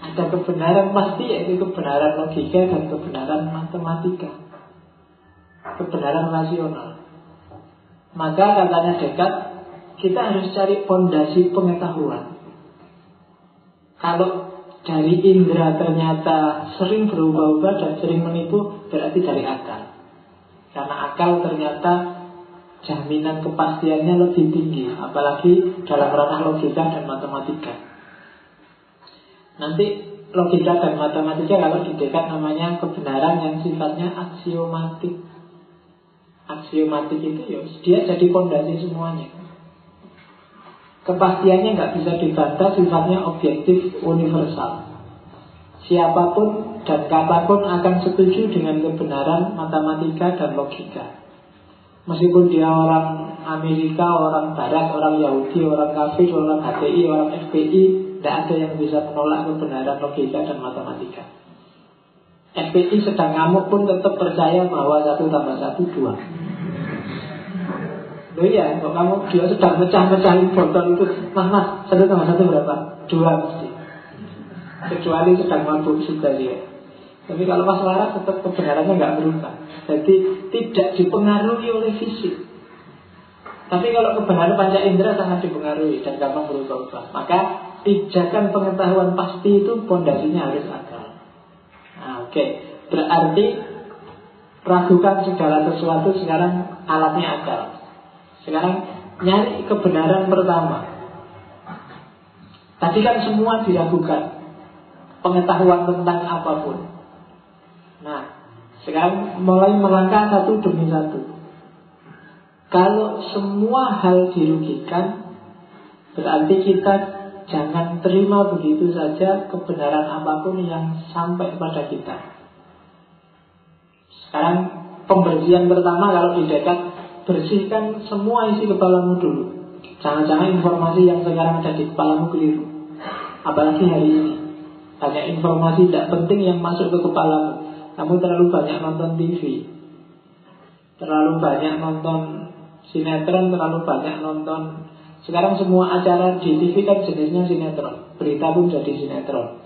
Ada kebenaran pasti yaitu kebenaran logika dan kebenaran matematika. Kebenaran rasional maka katanya dekat kita harus cari pondasi pengetahuan. Kalau dari indera ternyata sering berubah-ubah dan sering menipu, berarti dari akal. Karena akal ternyata jaminan kepastiannya lebih tinggi, apalagi dalam ranah logika dan matematika. Nanti logika dan matematika kalau di dekat namanya kebenaran yang sifatnya aksiomatik. Aksiomatik itu ya dia jadi pondasi semuanya. Kepastiannya nggak bisa dibantah, sifatnya objektif universal. Siapa pun dan kapan pun akan setuju dengan kebenaran matematika dan logika. Meskipun dia orang Amerika, orang Barat, orang Yahudi, orang kafir, orang HTI, orang FPI, tidak ada yang bisa menolak kebenaran logika dan matematika. FPI sedang ngamuk pun tetap percaya bahwa satu tambah satu dua. Loh iya, kok kamu dia sedang mecah-mecahin botol itu? Mas, mas, satu tambah satu berapa? Dua mesti. Kecuali sedang mabuk sudah dia Tapi kalau pas waras tetap kebenarannya nggak berubah. Jadi tidak dipengaruhi oleh fisik. Tapi kalau kebenaran panca indera sangat dipengaruhi Dan gampang berubah-ubah. Maka pijakan pengetahuan pasti itu pondasinya harus Nah oke. Berarti Ragukan segala sesuatu sekarang alatnya akal sekarang nyari kebenaran pertama. Tadi kan semua diragukan. Pengetahuan tentang apa pun. Nah, sekarang mulai melangkah satu demi satu. Kalau semua hal dirugikan, berarti kita jangan terima begitu saja kebenaran apa pun yang sampai pada kita. Sekarang pembersihan pertama kalau di dekat bersihkan semua isi kepalamu dulu. Jangan-jangan informasi yang sekarang ada di kepalamu keliru. Apalagi hari ini. Banyak informasi tidak penting yang masuk ke kepalamu. Kamu terlalu banyak nonton TV. Terlalu banyak nonton sinetron, terlalu banyak nonton sekarang semua acara di TV kan jenisnya sinetron. Berita pun jadi sinetron.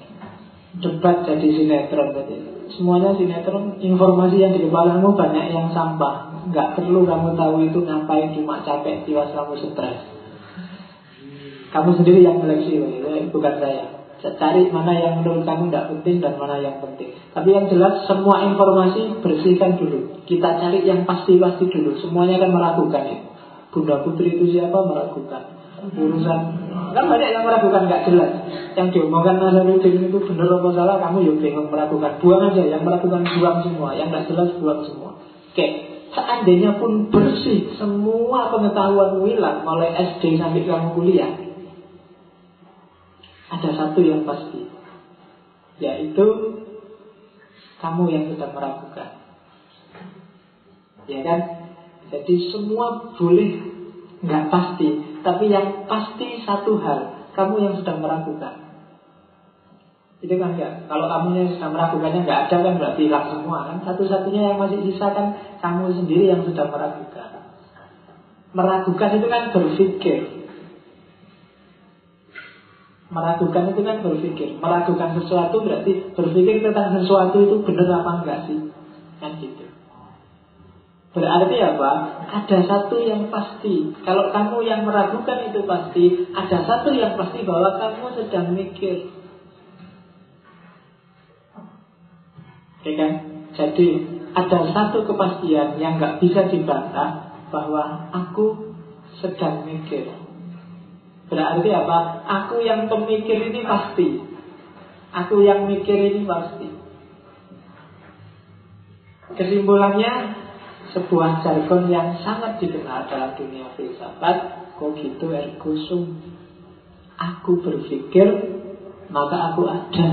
Debat jadi sinetron. Semuanya sinetron. Informasi yang di kepalamu banyak yang sampah nggak perlu kamu tahu itu ngapain cuma capek tiwas kamu stres kamu sendiri yang seleksi bukan saya cari mana yang menurut kamu tidak penting dan mana yang penting tapi yang jelas semua informasi bersihkan dulu kita cari yang pasti-pasti dulu semuanya kan meragukan itu Bunda Putri itu siapa? Meragukan. Urusan. Kan banyak yang meragukan nggak jelas. Yang diomongkan Nazarudin itu benar apa salah kamu yuk bingung meragukan. Buang aja yang meragukan buang semua. Yang nggak jelas buang semua. Oke Seandainya pun bersih semua pengetahuan hilang mulai SD sampai kamu kuliah, ada satu yang pasti, yaitu kamu yang sedang meragukan. Ya kan? Jadi semua boleh nggak pasti, tapi yang pasti satu hal, kamu yang sedang meragukan. Itu kan enggak. Kalau kamu yang sudah meragukannya enggak ada kan berarti hilang semua kan. Satu-satunya yang masih sisa kan kamu sendiri yang sudah meragukan. Meragukan itu kan berpikir. Meragukan itu kan berpikir. Meragukan sesuatu berarti berpikir tentang sesuatu itu benar apa enggak sih? Berarti apa? Ada satu yang pasti. Kalau kamu yang meragukan itu pasti, ada satu yang pasti bahwa kamu sedang mikir. Ya kan? Jadi ada satu kepastian yang nggak bisa dibantah bahwa aku sedang mikir. Berarti apa? Aku yang pemikir ini pasti. Aku yang mikir ini pasti. Kesimpulannya sebuah jargon yang sangat dikenal dalam dunia filsafat cogito ergo sum. Aku berpikir maka aku ada.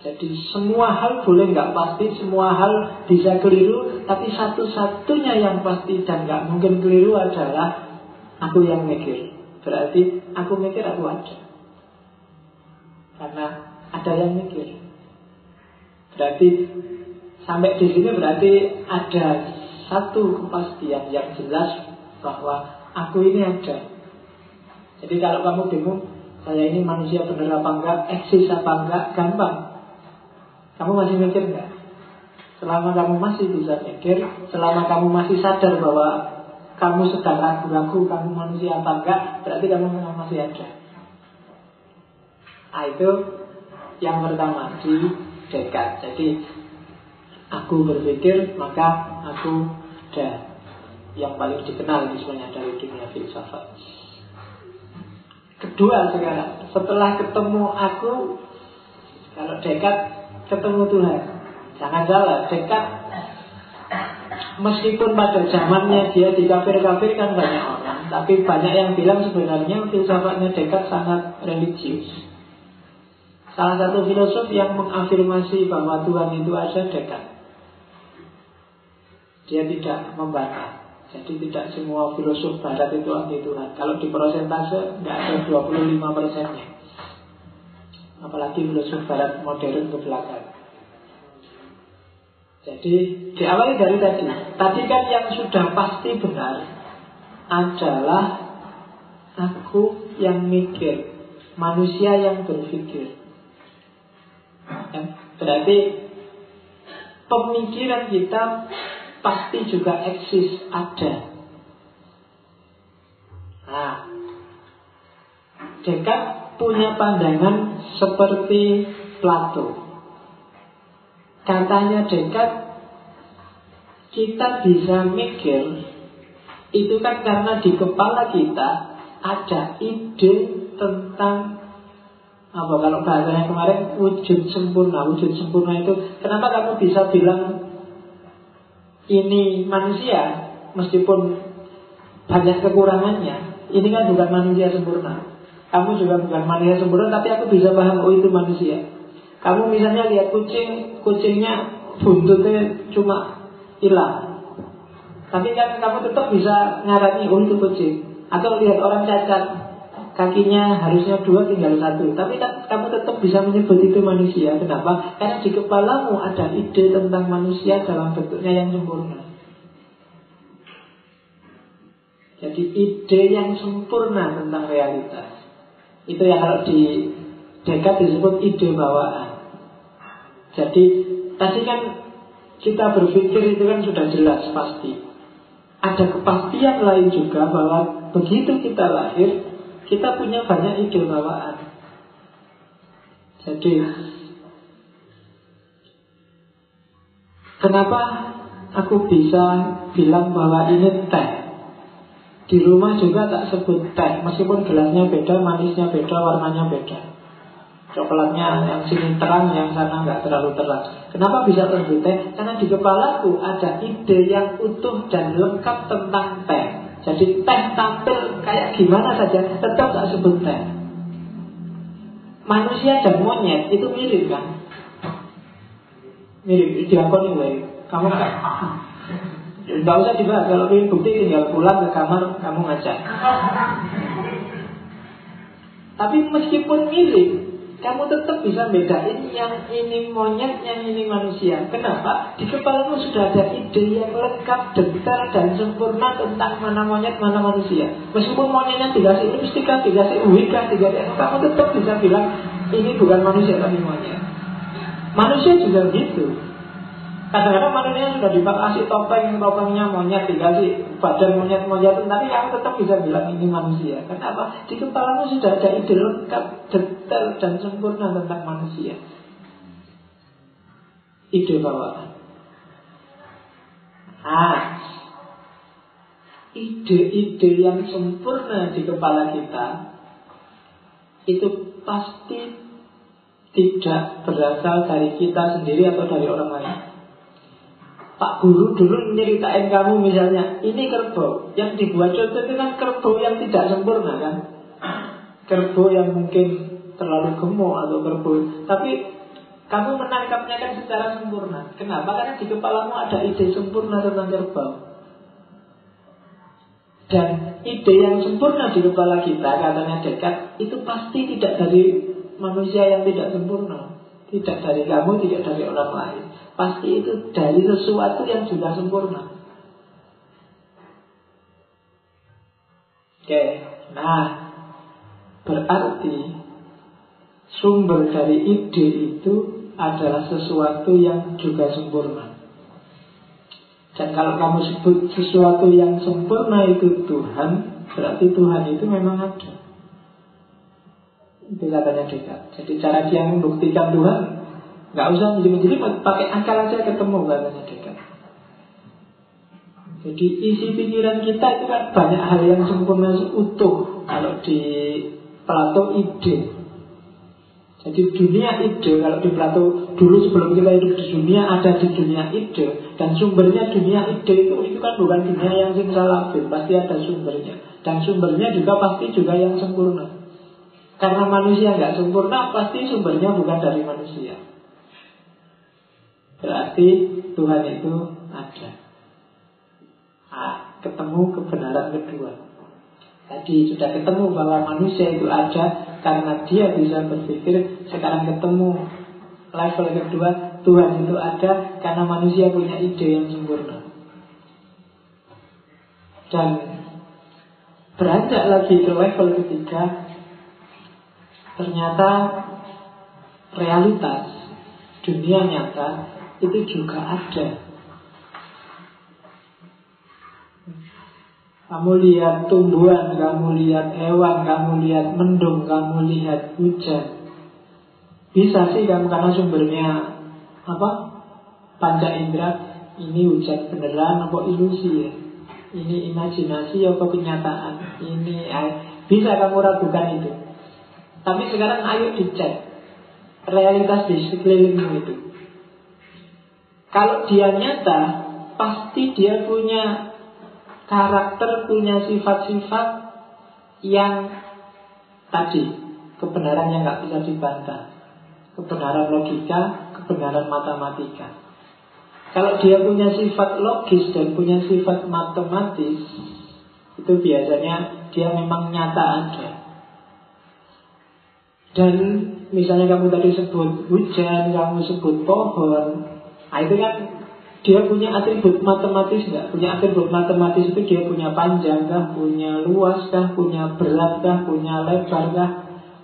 Jadi semua hal boleh nggak pasti, semua hal bisa keliru, tapi satu-satunya yang pasti dan nggak mungkin keliru adalah aku yang mikir. Berarti aku mikir aku ada. Karena ada yang mikir. Berarti sampai di sini berarti ada satu kepastian yang jelas bahwa aku ini ada. Jadi kalau kamu bingung, saya ini manusia benar apa enggak, eksis apa enggak, gampang. Kamu masih mikir nggak? Selama kamu masih bisa mikir, selama kamu masih sadar bahwa kamu sedang ragu-ragu, kamu manusia apa enggak, berarti kamu memang masih ada. Nah, itu yang pertama di dekat. Jadi aku berpikir maka aku ada yang paling dikenal misalnya dari dunia filsafat. Kedua sekarang, setelah ketemu aku, kalau dekat ketemu Tuhan. Jangan salah, dekat Meskipun pada zamannya dia dikafir-kafirkan banyak orang Tapi banyak yang bilang sebenarnya filsafatnya dekat sangat religius Salah satu filosof yang mengafirmasi bahwa Tuhan itu ada dekat Dia tidak membantah Jadi tidak semua filosof barat itu anti Tuhan Kalau di persentase nggak ada 25 persennya Apalagi filosof barat modern ke belakang jadi diawali dari tadi. Tadi kan yang sudah pasti benar adalah aku yang mikir, manusia yang berpikir. Ya, berarti pemikiran kita pasti juga eksis, ada. Nah, Dekat punya pandangan seperti Plato. Katanya dekat Kita bisa mikir Itu kan karena di kepala kita Ada ide tentang apa kalau bahasanya kemarin wujud sempurna wujud sempurna itu kenapa kamu bisa bilang ini manusia meskipun banyak kekurangannya ini kan bukan manusia sempurna kamu juga bukan manusia sempurna tapi aku bisa paham oh itu manusia kamu misalnya lihat kucing kucingnya buntutnya cuma hilang. Tapi kan kamu tetap bisa ngarani oh kucing. Atau lihat orang cacat, kakinya harusnya dua tinggal satu. Tapi kan kamu tetap bisa menyebut itu manusia. Kenapa? Karena di kepalamu ada ide tentang manusia dalam bentuknya yang sempurna. Jadi ide yang sempurna tentang realitas. Itu yang kalau di dekat disebut ide bawaan. Jadi tadi kan kita berpikir itu kan sudah jelas pasti. Ada kepastian lain juga bahwa begitu kita lahir, kita punya banyak ide bawaan. Jadi kenapa aku bisa bilang bahwa ini teh? Di rumah juga tak sebut teh, meskipun gelasnya beda, manisnya beda, warnanya beda. Coklatnya yang sini terang, yang sana nggak terlalu terang. Kenapa bisa terbit teh? Karena di kepalaku ada ide yang utuh dan lengkap tentang teh. Jadi teh tampil kayak gimana saja, tetap tak sebut teh. Manusia dan monyet itu mirip kan? Mirip, diakoni gue. Kamu kan? Tidak usah dibahas, kalau ingin bukti tinggal pulang ke kamar, kamu ngajak. Tapi meskipun mirip, kamu tetap bisa bedain yang ini monyet, yang ini manusia. Kenapa? Di kepalamu sudah ada ide yang lengkap, detail, dan sempurna tentang mana monyet, mana manusia. Meskipun monyetnya dikasih lipstika, dikasih wika, dikasih kamu tetap bisa bilang ini bukan manusia tapi monyet. Manusia juga begitu. Kadang-kadang manusia sudah dikasih topeng, topengnya monyet, dikasih badan monyet-monyet, tapi kamu tetap bisa bilang ini manusia. Kenapa? Di kepalamu sudah ada ide lengkap, detail, dan sempurna tentang manusia. Ide bawaan. Ah, ide-ide yang sempurna di kepala kita itu pasti tidak berasal dari kita sendiri atau dari orang lain. Pak Guru dulu nyeritain kamu misalnya Ini kerbau Yang dibuat contoh itu kan kerbau yang tidak sempurna kan? Kerbau yang mungkin terlalu gemuk atau kerbau. Tapi kamu menangkapnya kan secara sempurna. Kenapa? Karena di kepalamu ada ide sempurna tentang kerbau. Dan ide yang sempurna di kepala kita Katanya dekat Itu pasti tidak dari manusia yang tidak sempurna. Tidak dari kamu, tidak dari orang lain Pasti itu dari sesuatu yang sudah sempurna. Oke, nah Berarti Sumber dari ide itu adalah sesuatu yang juga sempurna. Dan kalau kamu sebut sesuatu yang sempurna itu Tuhan Berarti Tuhan itu memang ada. Itu katanya Descartes. Jadi cara dia membuktikan Tuhan nggak usah menjadi pakai akal aja ketemu katanya Descartes. Jadi isi pikiran kita itu kan banyak hal yang sempurna utuh kalau di Plato ide. Jadi dunia ide kalau di Plato dulu sebelum kita hidup di dunia ada di dunia ide dan sumbernya dunia ide itu itu kan bukan dunia yang simsalabim pasti ada sumbernya dan sumbernya juga pasti juga yang sempurna. Karena manusia nggak sempurna pasti sumbernya bukan dari manusia. Berarti Tuhan itu ada ketemu kebenaran kedua. Tadi sudah ketemu bahwa manusia itu ada karena dia bisa berpikir. Sekarang ketemu level kedua, Tuhan itu ada karena manusia punya ide yang sempurna. Dan beranjak lagi ke level ketiga, ternyata realitas dunia nyata itu juga ada Kamu lihat tumbuhan, kamu lihat hewan, kamu lihat mendung, kamu lihat hujan. Bisa sih kamu karena sumbernya apa? Panca indera ini hujan beneran apa ilusi ya? Ini imajinasi apa kenyataan? Ini bisa kamu ragukan itu. Tapi sekarang ayo dicek realitas di sekelilingmu itu. Kalau dia nyata, pasti dia punya karakter punya sifat-sifat yang tadi kebenaran yang nggak bisa dibantah, kebenaran logika, kebenaran matematika. Kalau dia punya sifat logis dan punya sifat matematis, itu biasanya dia memang nyata ada. Dan misalnya kamu tadi sebut hujan, kamu sebut pohon, nah itu kan dia punya atribut matematis nggak? Punya atribut matematis itu dia punya panjang kah, punya luas kah, punya berat kah, punya lebar kah,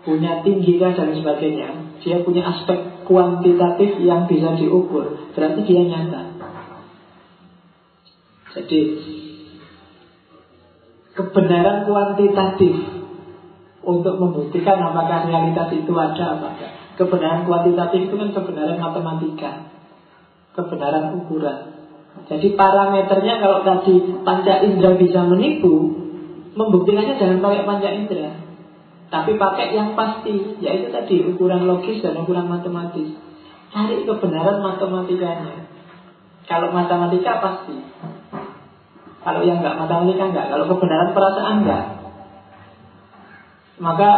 punya tinggi kah dan sebagainya. Dia punya aspek kuantitatif yang bisa diukur. Berarti dia nyata. Jadi kebenaran kuantitatif untuk membuktikan apakah realitas itu ada apa enggak. Kebenaran kuantitatif itu kan kebenaran matematika kebenaran ukuran. Jadi parameternya kalau tadi panca indera bisa menipu, membuktikannya jangan pakai panca indera, tapi pakai yang pasti, yaitu tadi ukuran logis dan ukuran matematis. Cari kebenaran matematikanya. Kalau matematika pasti. Kalau yang nggak matematika nggak. Kalau kebenaran perasaan nggak. Maka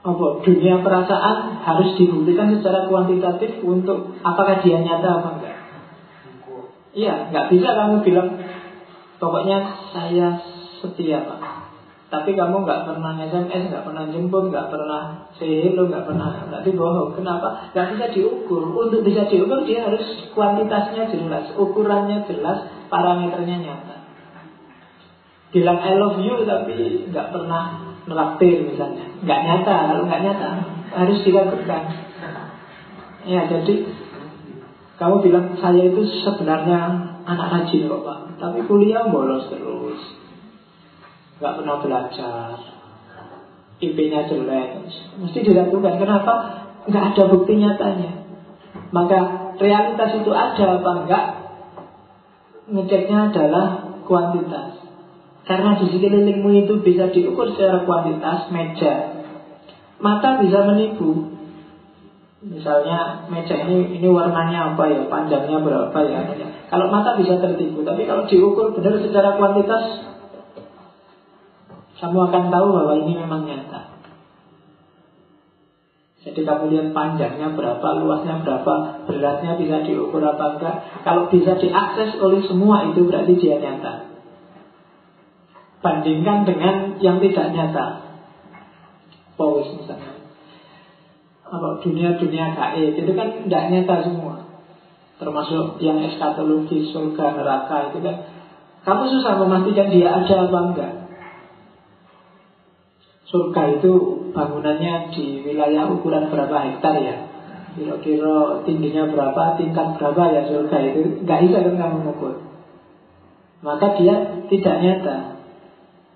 apa dunia perasaan harus dibuktikan secara kuantitatif untuk apakah dia nyata apa enggak. Iya, nggak bisa kamu bilang pokoknya saya setia pak. Tapi kamu nggak pernah SMS, nggak pernah jemput, nggak pernah say hello, nggak pernah nanti bohong. Kenapa? Nggak bisa diukur. Untuk bisa diukur dia harus kuantitasnya jelas, ukurannya jelas, parameternya nyata. Bilang I love you tapi nggak pernah melaktir misalnya. Nggak nyata kalau nggak nyata harus dilakukan. Ya jadi kamu bilang saya itu sebenarnya anak rajin kok pak. Tapi kuliah bolos terus. Nggak pernah belajar. IP-nya jelek. Mesti dilakukan. Kenapa? Nggak ada bukti nyatanya. Maka realitas itu ada apa enggak ngeceknya adalah kuantitas karena di sekelilingmu itu bisa diukur secara kuantitas meja. Mata bisa menipu. Misalnya meja ini ini warnanya apa ya, panjangnya berapa ya. Kalau mata bisa tertipu, tapi kalau diukur benar secara kuantitas, kamu akan tahu bahwa ini memang nyata. Jadi kamu lihat panjangnya berapa, luasnya berapa, beratnya bisa diukur apa enggak. Kalau bisa diakses oleh semua itu berarti dia nyata. Bandingkan dengan yang tidak nyata. Powis misalnya. Apa dunia-dunia gaib Itu kan tidak nyata semua. Termasuk yang eskatologi Surga, neraka itu kan. Kamu susah memastikan dia ada apa enggak. Surga itu bangunannya di wilayah ukuran berapa hektar ya? Kira-kira tingginya berapa, tingkat berapa ya surga itu? Nggak bisa kan kamu mengukur Maka dia tidak nyata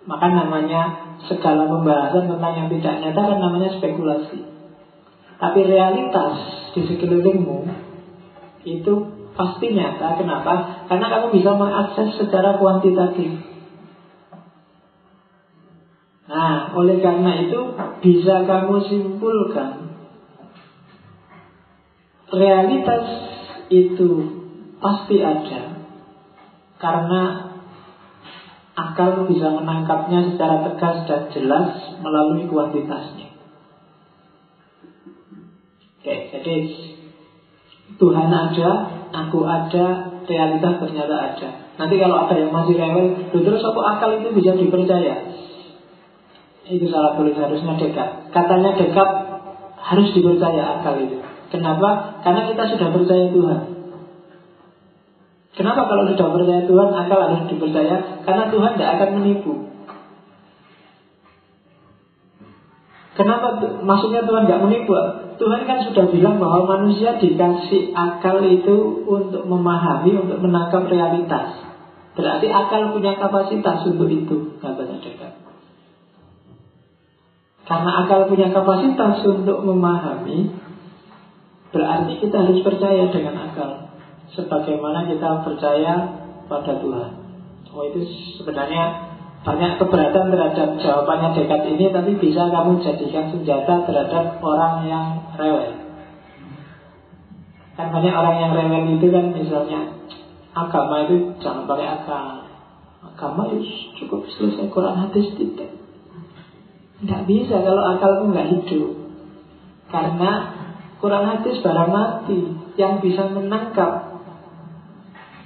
Maka namanya segala pembahasan tentang yang tidak nyata kan namanya spekulasi. Tapi realitas di sekelilingmu itu pasti nyata. Kenapa? Karena kamu bisa mengakses secara kuantitatif. Nah, oleh karena itu bisa kamu simpulkan realitas itu pasti ada karena akal bisa menangkapnya secara tegas dan jelas melalui kuantitasnya. Oke, jadi Tuhan ada, aku ada, realitas ternyata ada. Nanti kalau ada yang masih rewel, terus apa akal itu bisa dipercaya? Itu salah tulis harusnya dekat. Katanya dekat harus dipercaya akal itu. Kenapa? Karena kita sudah percaya Tuhan. Kenapa kalau sudah percaya Tuhan, akal harus dipercaya? Karena Tuhan tidak akan menipu. Kenapa? Maksudnya Tuhan tidak menipu. Tuhan kan sudah bilang bahwa manusia dikasih akal itu untuk memahami, untuk menangkap realitas. Berarti akal punya kapasitas untuk itu, katanya dekat. Karena akal punya kapasitas untuk memahami, Berarti kita harus percaya dengan akal Sebagaimana kita percaya pada Tuhan. Oh itu sebenarnya banyak keberatan terhadap jawabannya dekat ini Tapi bisa kamu jadikan senjata terhadap orang yang rewel. Kan banyak orang yang rewel itu kan misalnya Agama itu jangan pakai akal. Agama itu cukup selesai Quran hadis tidak. Tidak bisa kalau akal itu nggak hidup. Karena Quran hadis barang mati yang bisa menangkap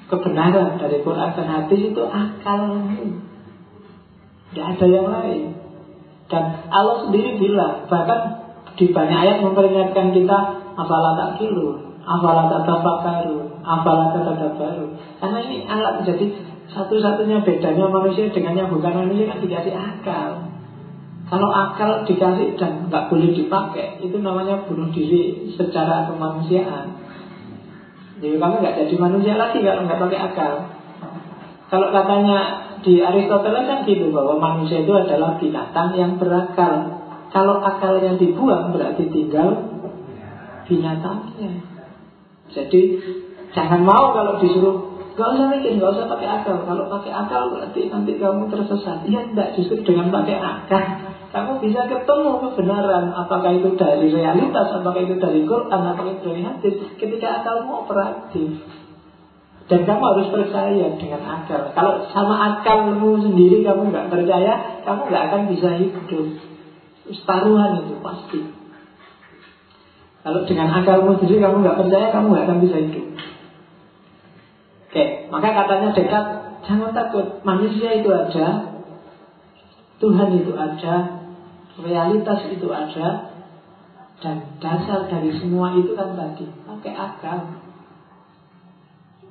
kebenaran dari Quran dan hadis itu akalmu. Tidak ada yang lain. Dan Allah sendiri bilang, bahkan di banyak ayat memperingatkan kita, apalah tak kilu, apalah tak tafakaru, apalah tak baru. Karena ini alat jadi satu-satunya bedanya manusia dengan yang bukan manusia kan dikasih akal. Kalau akal dikasih dan nggak boleh dipakai, itu namanya bunuh diri secara kemanusiaan. Jadi kamu nggak jadi manusia lagi kalau nggak pakai akal. Kalau katanya di Aristoteles kan gitu bahwa manusia itu adalah binatang yang berakal. Kalau akalnya dibuang berarti tinggal binatangnya. Jadi jangan mau kalau disuruh Gak usah mikir, gak usah pakai akal. Kalau pakai akal berarti nanti kamu tersesat. Iya, enggak. Justru dengan pakai akal kamu bisa ketemu kebenaran apakah itu dari realitas, apakah itu dari Quran, apakah itu dari hadis ketika akalmu operatif. Dan kamu harus percaya dengan akal. Kalau sama akalmu sendiri kamu nggak percaya, kamu nggak akan bisa hidup. Taruhan itu pasti. Kalau dengan akalmu sendiri kamu nggak percaya, kamu nggak akan bisa hidup. Oke, maka katanya dekat, jangan takut. Manusia itu ada, Tuhan itu ada, realitas itu ada dan dasar dari semua itu kan tadi pakai akal.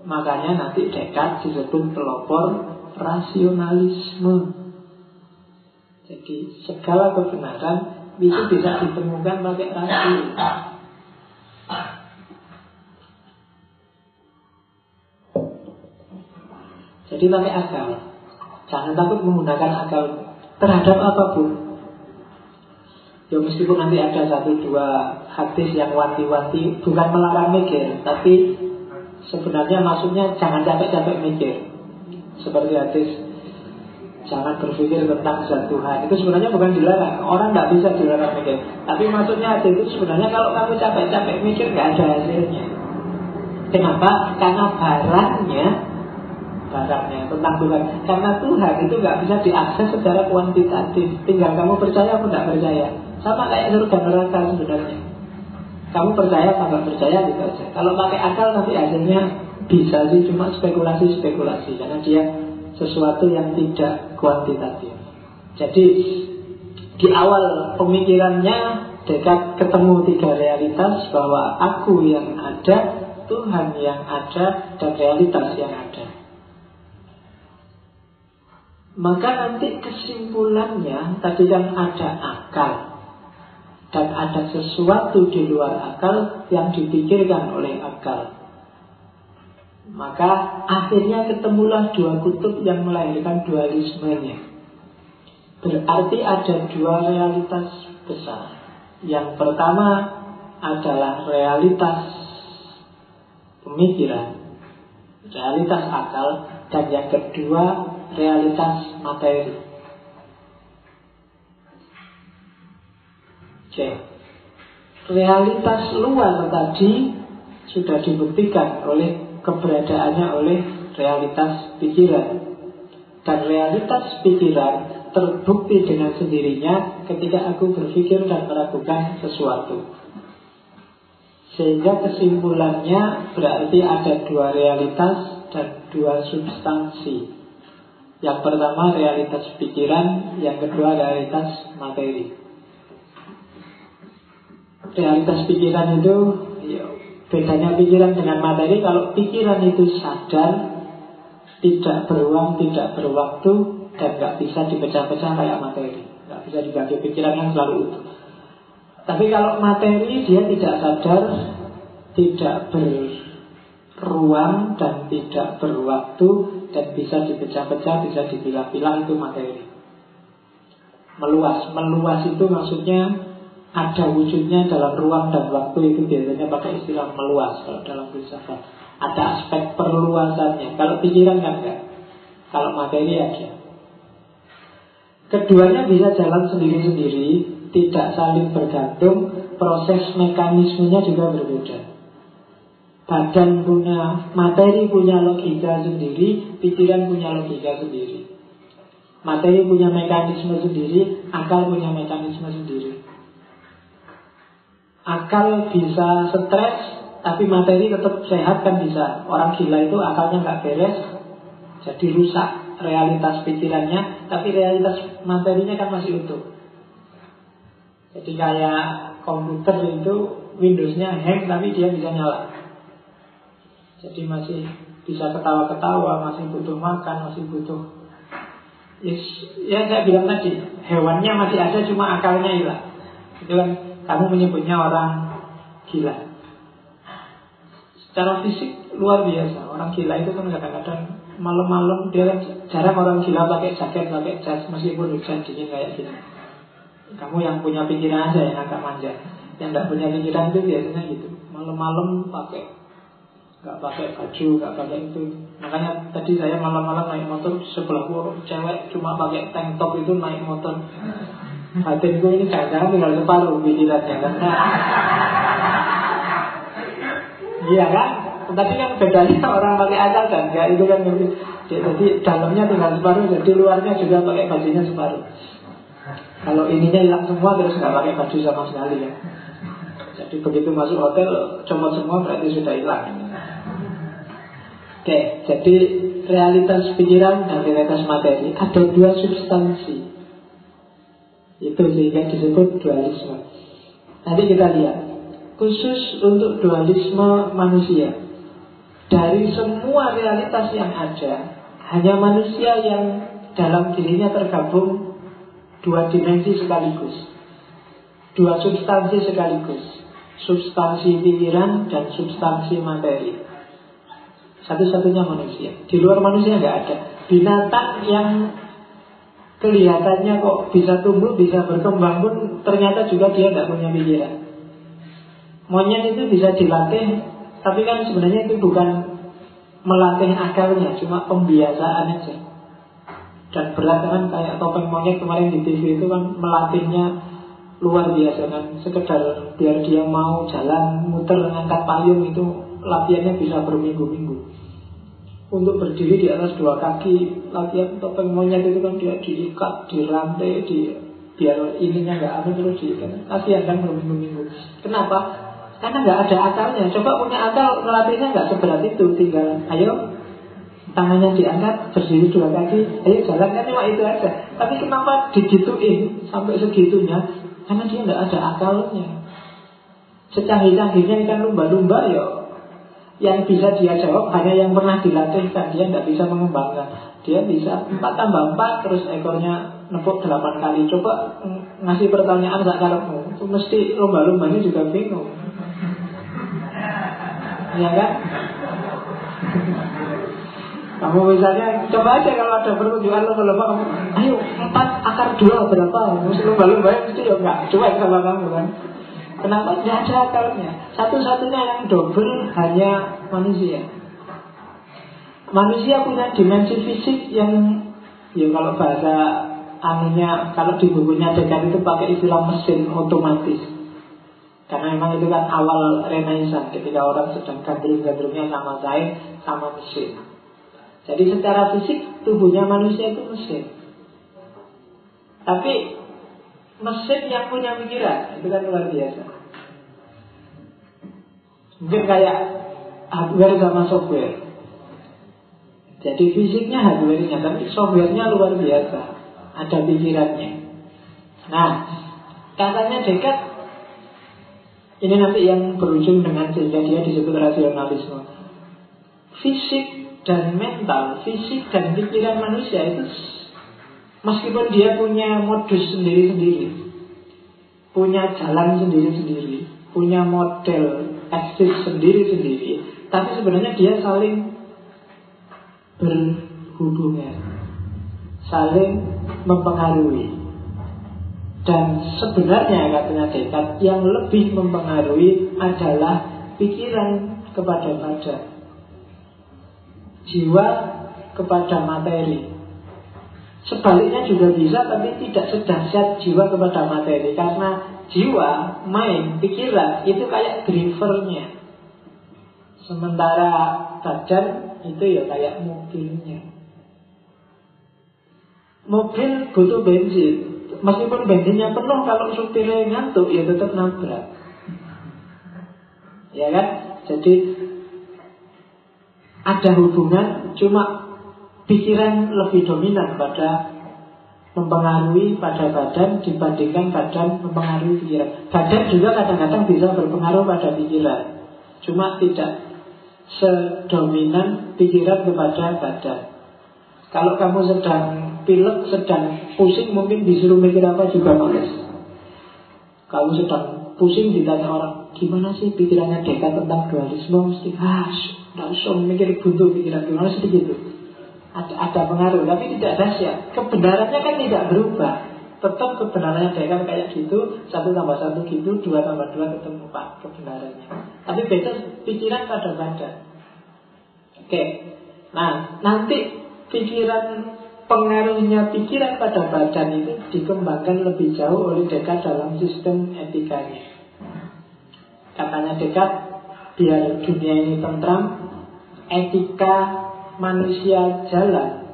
Makanya nanti dekat disebut pelopor rasionalisme. Jadi segala kebenaran itu bisa ditemukan pakai rasio. Jadi pakai akal. Jangan takut menggunakan akal terhadap apa pun. Ya meskipun nanti ada satu dua hadis yang wanti-wanti Bukan melarang mikir Tapi sebenarnya maksudnya jangan capek-capek mikir. Seperti hadis Jangan berpikir tentang zat Tuhan Itu sebenarnya bukan dilarang Orang nggak bisa dilarang mikir. Tapi maksudnya hadis itu sebenarnya kalau kamu capek-capek mikir nggak ada hasilnya. Kenapa? Karena barangnya barangnya tentang Tuhan. Karena Tuhan itu nggak bisa diakses secara kuantitatif. Tinggal kamu percaya atau tidak percaya sama kayak surga neraka sebenarnya. Kamu percaya nggak percaya gitu aja. Kalau pakai akal nanti hasilnya bisa sih cuma spekulasi-spekulasi karena dia sesuatu yang tidak kuantitatif. Jadi di awal pemikirannya dekat ketemu tiga realitas bahwa aku yang ada, Tuhan yang ada, dan realitas yang ada. Maka nanti kesimpulannya tadi kan ada akal, dan ada sesuatu di luar akal yang dipikirkan oleh akal. Maka akhirnya ketemulah dua kutub yang melahirkan dualismenya. Berarti ada dua realitas besar. Yang pertama adalah realitas pemikiran, realitas akal, dan yang kedua realitas materi. Oke. Realitas luar tadi sudah dibuktikan oleh keberadaannya oleh realitas pikiran. Dan realitas pikiran terbukti dengan sendirinya ketika aku berpikir dan meragukan sesuatu. Sehingga kesimpulannya berarti ada dua realitas dan dua substansi. Yang pertama realitas pikiran, yang kedua realitas materi. Realitas pikiran itu ya, bedanya pikiran dengan materi. Kalau pikiran itu sadar, tidak beruang, tidak berwaktu, dan nggak bisa dipecah-pecah kayak materi. Nggak bisa dibagi pikiran yang selalu utuh. Tapi kalau materi dia tidak sadar, tidak berruang dan tidak berwaktu dan bisa dipecah-pecah, bisa dipilah-pilah itu materi. Meluas, meluas itu maksudnya ada wujudnya dalam ruang dan waktu itu biasanya pakai istilah meluas kalau dalam filsafat. Ada aspek perluasannya. Kalau pikiran kan enggak. Kalau materi ada. Keduanya bisa jalan sendiri-sendiri, tidak saling bergantung, proses mekanismenya juga berbeda. Badan punya, materi punya logika sendiri, pikiran punya logika sendiri. Materi punya mekanisme sendiri, akal punya mekanisme sendiri. Akal bisa stres, tapi materi tetap sehat kan bisa. Orang gila itu akalnya nggak beres, jadi rusak realitas pikirannya, tapi realitas materinya kan masih utuh. Jadi kayak komputer itu Windowsnya hang tapi dia bisa nyala. Jadi masih bisa ketawa-ketawa, masih butuh makan, masih butuh ya saya bilang tadi hewannya masih ada cuma akalnya hilang. Itu kan kamu menyebutnya orang gila. Secara fisik luar biasa. Orang gila itu kan kadang-kadang malam-malam dia kan jarang orang gila pakai jaket, pakai jas meskipun hujan dingin kayak gini. Kamu yang punya pikiran aja yang agak manja. Yang tidak punya pikiran itu biasanya gitu. Malam-malam pakai nggak pakai baju, nggak pakai itu. Makanya tadi saya malam-malam naik motor sebelah cewek cuma pakai tank top itu naik motor. Hatinku ini jangan-jangan tinggal separuh pikirannya karena Iya kan? Tapi yang bedanya orang pakai akal dan enggak itu kan ngerti. Jadi dalamnya tinggal separuh, jadi luarnya juga pakai bajunya separuh. Kalau ininya hilang semua terus nggak pakai baju sama sekali ya. Jadi begitu masuk hotel cuma semua berarti sudah hilang. Oke, jadi realitas pikiran dan realitas materi ada dua substansi. Itu sehingga disebut dualisme. Nanti kita lihat khusus untuk dualisme manusia. Dari semua realitas yang ada, hanya manusia yang dalam dirinya tergabung dua dimensi sekaligus. Dua substansi sekaligus. Substansi pikiran dan substansi materi. Satu-satunya manusia. Di luar manusia nggak ada. Binatang yang kelihatannya kok bisa tumbuh, bisa berkembang pun ternyata juga dia nggak punya pikiran. Monyet itu bisa dilatih, tapi kan sebenarnya itu bukan melatih akalnya, cuma pembiasaan aja. Dan berat kan kayak topeng monyet kemarin di TV itu kan melatihnya luar biasa kan. Sekedar biar dia mau jalan muter ngangkat payung itu latihannya bisa berminggu-minggu. Untuk berdiri di atas dua kaki, latihan topeng monyet itu kan dia diikat, dirantai, di biar ininya nggak apa terus diikat. Kasihan kan berminggu-minggu. Kenapa? Karena nggak ada akalnya. Coba punya akal melatihnya nggak seberat itu. Tinggal ayo tangannya diangkat berdiri dua kaki, ayo jalannya cuma itu aja. Tapi kenapa digituin sampai segitunya? Karena dia nggak ada akalnya. Secanggih-canggihnya ikan lumba-lumba ya yang bisa dia jawab hanya yang pernah dilatihkan dia tidak bisa mengembangkan dia bisa empat tambah empat terus ekornya nepuk delapan kali coba ngasih pertanyaan gak karepmu itu mesti lumba-lumbanya juga bingung ya kan? Kamu misalnya coba aja kalau ada pertunjukan lomba-lomba kamu, ayo empat akar dua berapa? Mesti lumba-lumba mesti ya enggak cuek sama kamu kan. Kenapa tidak ada akalnya? Satu-satunya yang double hanya manusia. Manusia punya dimensi fisik yang ya kalau bahasa anunya kalau di bukunya Dekan itu pakai istilah mesin otomatis. Karena memang itu kan awal renaissance ketika orang sedang gandrung-gandrungnya sama saya sama mesin. Jadi secara fisik tubuhnya manusia itu mesin. Tapi mesin yang punya pikiran itu kan luar biasa. Mungkin kayak hardware sama software. Jadi fisiknya hardware-nya, tapi software-nya luar biasa. Ada pikirannya. Nah, katanya dekat ini nanti yang berujung dengan sehingga dia disebut rasionalisme. Fisik dan mental, fisik dan pikiran manusia itu meskipun dia punya modus sendiri-sendiri, punya jalan sendiri-sendiri, punya model eksis sendiri-sendiri, tapi sebenarnya dia saling berhubungan, saling mempengaruhi. Dan sebenarnya katanya Dekat yang lebih mempengaruhi adalah pikiran kepada badan, jiwa kepada materi. Sebaliknya juga bisa, tapi tidak sedahsyat jiwa kepada materi karena jiwa, main, pikiran itu kayak drivernya. Sementara badan itu ya kayak mobilnya. Mobil butuh bensin. Meskipun bensinnya penuh, kalau supirnya ngantuk, ya tetap nabrak. Ya kan? Jadi ada hubungan, cuma pikiran lebih dominan pada mempengaruhi pada badan dibandingkan badan mempengaruhi pikiran. Badan juga kadang-kadang bisa berpengaruh pada pikiran. Cuma tidak sedominan pikiran kepada badan. Kalau kamu sedang pilek, sedang pusing, mungkin disuruh mikir apa juga males. Kamu sedang pusing ditanya orang, gimana sih pikirannya dekat tentang dualisme? Mesti, ah, usah mikir buntu pikiran, gimana sih gitu. Ada, ada pengaruh, tapi tidak dahsyat. Kebenarannya kan tidak berubah. Tetap kebenarannya dekat kayak gitu, satu tambah satu gitu, dua tambah dua ketemu pak kebenarannya. Tapi beda pikiran pada badan. Oke. Nah, nanti pikiran pengaruhnya pikiran pada badan itu dikembangkan lebih jauh oleh Dekat dalam sistem etikanya. Katanya Dekat, biar dunia ini tentram, etika manusia jalan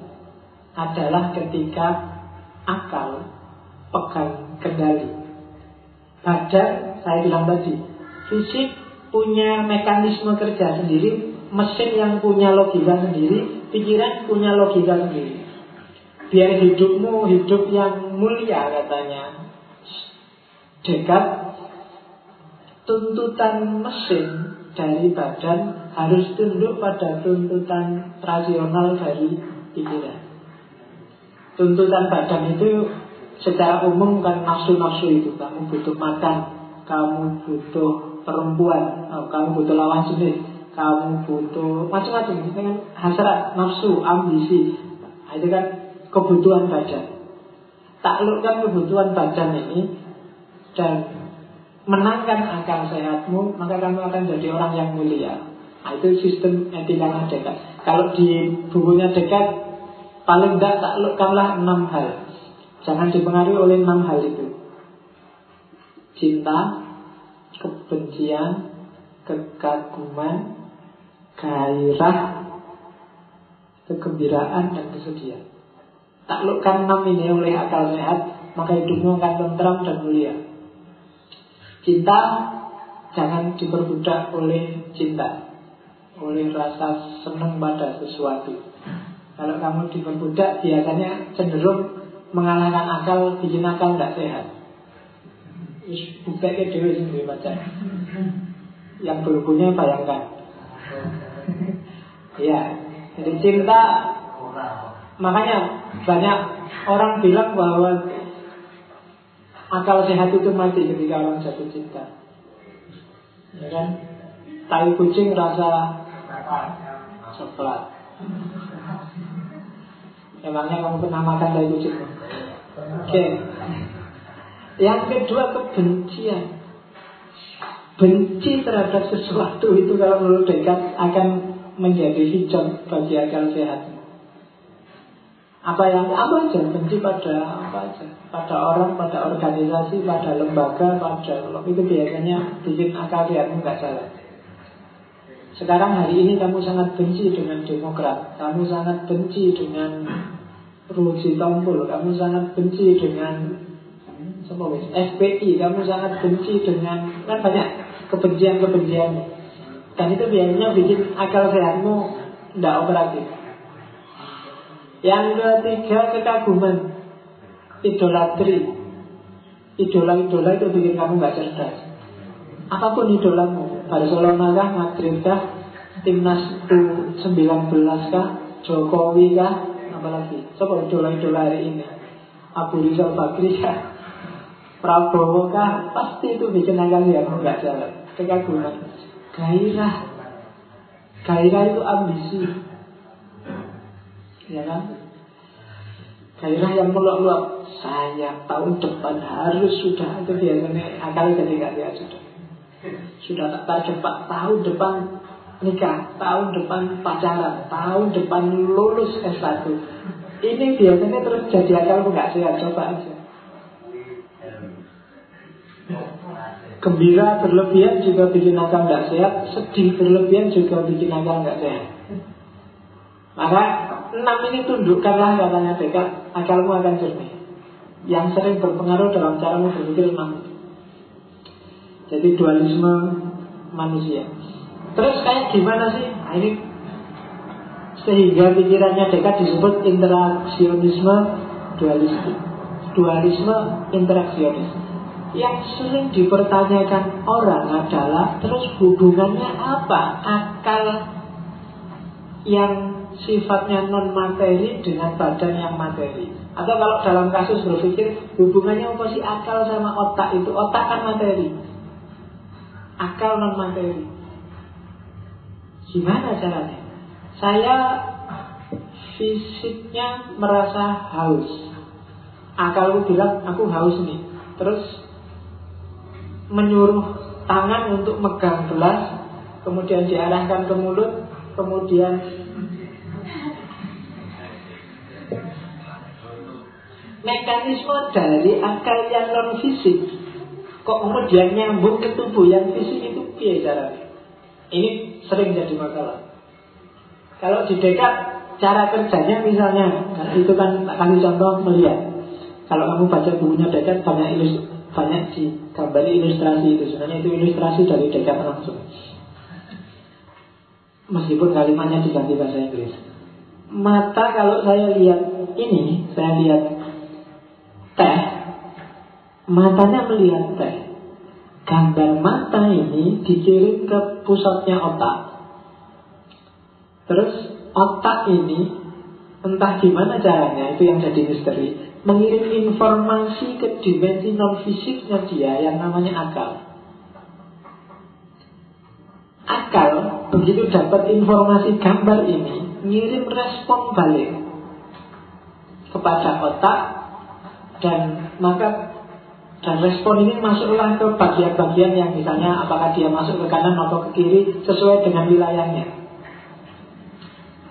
adalah ketika akal pegang kendali. Badan, saya bilang tadi, fisik punya mekanisme kerja sendiri, mesin yang punya logika sendiri, pikiran punya logika sendiri. Biar hidupmu hidup yang mulia katanya. Dekat tuntutan mesin dari badan harus tunduk pada tuntutan rasional dari pikiran. Tuntutan badan itu secara umum kan nafsu-nafsu itu. Kamu butuh makan, kamu butuh perempuan, oh, kamu butuh lawan jenis, kamu butuh macam-macam dengan hasrat, nafsu, ambisi. Nah, itu kan kebutuhan badan. Taklukkan kebutuhan badan ini dan menangkan akal sehatmu, maka kamu akan jadi orang yang mulia. Nah, itu sistem etika dekat. Kalau di bukunya dekat, paling tidak taklukkanlah enam hal. Jangan dipengaruhi oleh enam hal itu. Cinta, kebencian, kekaguman, gairah, kegembiraan dan kesedihan. Taklukkan enam ini oleh akal sehat, maka hidupmu akan tentram dan mulia. Cinta jangan diperbudak oleh cinta, oleh rasa senang pada sesuatu. Kalau kamu diperbudak, biasanya cenderung mengalahkan akal, bikin akal tidak sehat. Buktinya dewi sendiri baca Yang berhubungnya bayangkan. Ya Jadi cinta Makanya banyak orang bilang bahwa Akal sehat itu mati ketika orang jatuh cinta. Ya kan? Tai kucing rasa coklat Emangnya kamu pernah makan tai kucing? Oke. Yang kedua kebencian. Benci terhadap sesuatu itu kalau menurut dekat akan menjadi hijau bagi akal sehat. Apa yang apa aja benci pada apa aja, pada orang, pada organisasi, pada lembaga, pada itu biasanya bikin akal sehatmu nggak jalan. Sekarang hari ini kamu sangat benci dengan Demokrat, kamu sangat benci dengan Ruji Tompul, kamu sangat benci dengan FPI, kamu sangat benci dengan kan banyak kebencian-kebencian. Dan itu biasanya bikin akal sehatmu tidak operatif. Yang ketiga kekaguman, idolatri. Idola-idola itu bikin kamu nggak cerdas. Apa pun idolamu, Barcelona kah, Madrid kah, timnas U19 kah, Jokowi kah, apalagi. Coba idola-idola hari ini. Abu Rizal Bakri kah, Prabowo kah? Pasti itu bikin akal ya nggak jalan kekaguman. Gairah. Gairah itu ambisi. Ya kan? Gairah yang meluap-luap saya tahun depan harus sudah. Itu biasanya akal ketika dia sudah sudah tak terjebak tahun depan nikah tahun depan pacaran tahun depan lulus S1 ini biasanya terus jadi akal nggak? Sehat coba aja. Gembira berlebihan juga bikin akal nggak sehat. Sedih berlebihan juga bikin akal nggak sehat. Maka enam ini tundukkanlah katanya dekat Akalmu akan jernih. Yang sering berpengaruh dalam caramu berpikir enam Jadi dualisme manusia. Terus kayak gimana sih? Nah, ini sehingga pikirannya dekat disebut interaksionisme dualistik. Dualisme interaksionis yang sering dipertanyakan orang adalah terus hubungannya apa? Akal yang sifatnya non materi dengan badan yang materi. Atau kalau dalam kasus berpikir hubungannya apa sih? Akal sama otak itu. Otak kan materi akal non materi. Gimana caranya? Saya fisiknya merasa haus. Akalku bilang aku haus nih. Terus menyuruh tangan untuk megang gelas, kemudian diarahkan ke mulut, kemudian mekanisme dari akal yang non fisik kok kemudian nyambung ke tubuh yang fisik itu? Biasa Ini sering jadi masalah. Kalau di dekat cara kerjanya misalnya, nah itu kan kami contoh melihat. Kalau kamu baca bukunya dekat banyak ilus banyak digambari ilustrasi itu. Sebenarnya itu ilustrasi dari dekat langsung. Meskipun kalimatnya diganti bahasa Inggris. Mata kalau saya lihat ini saya lihat teh matanya melihat teh gambar mata ini dikirim ke pusatnya otak terus otak ini entah gimana caranya itu yang jadi misteri mengirim informasi ke dimensi non fisiknya dia yang namanya akal. Akal begitu dapat informasi gambar ini, ngirim respon balik kepada otak dan maka dan respon ini masuklah ke bagian-bagian yang misalnya apakah dia masuk ke kanan atau ke kiri sesuai dengan wilayahnya.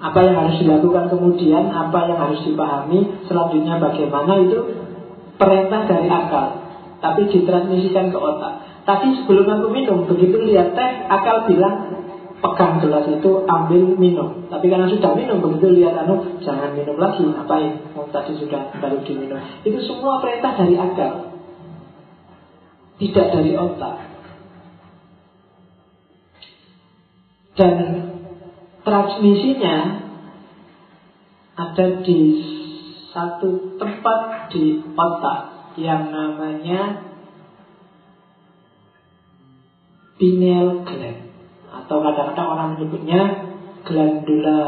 Apa yang harus dilakukan kemudian, apa yang harus dipahami, selanjutnya bagaimana itu perintah dari akal. Tapi ditransmisikan ke otak. Tadi sebelum aku minum, begitu lihat teh, akal bilang pegang gelas itu ambil minum. Tapi karena sudah minum, begitu lihat anu jangan minum lagi, ngapain? Oh, tadi sudah baru diminum. Itu semua perintah dari akal, tidak dari otak. Dan transmisinya ada di satu tempat di otak yang namanya pineal gland atau kadang-kadang orang menyebutnya glandula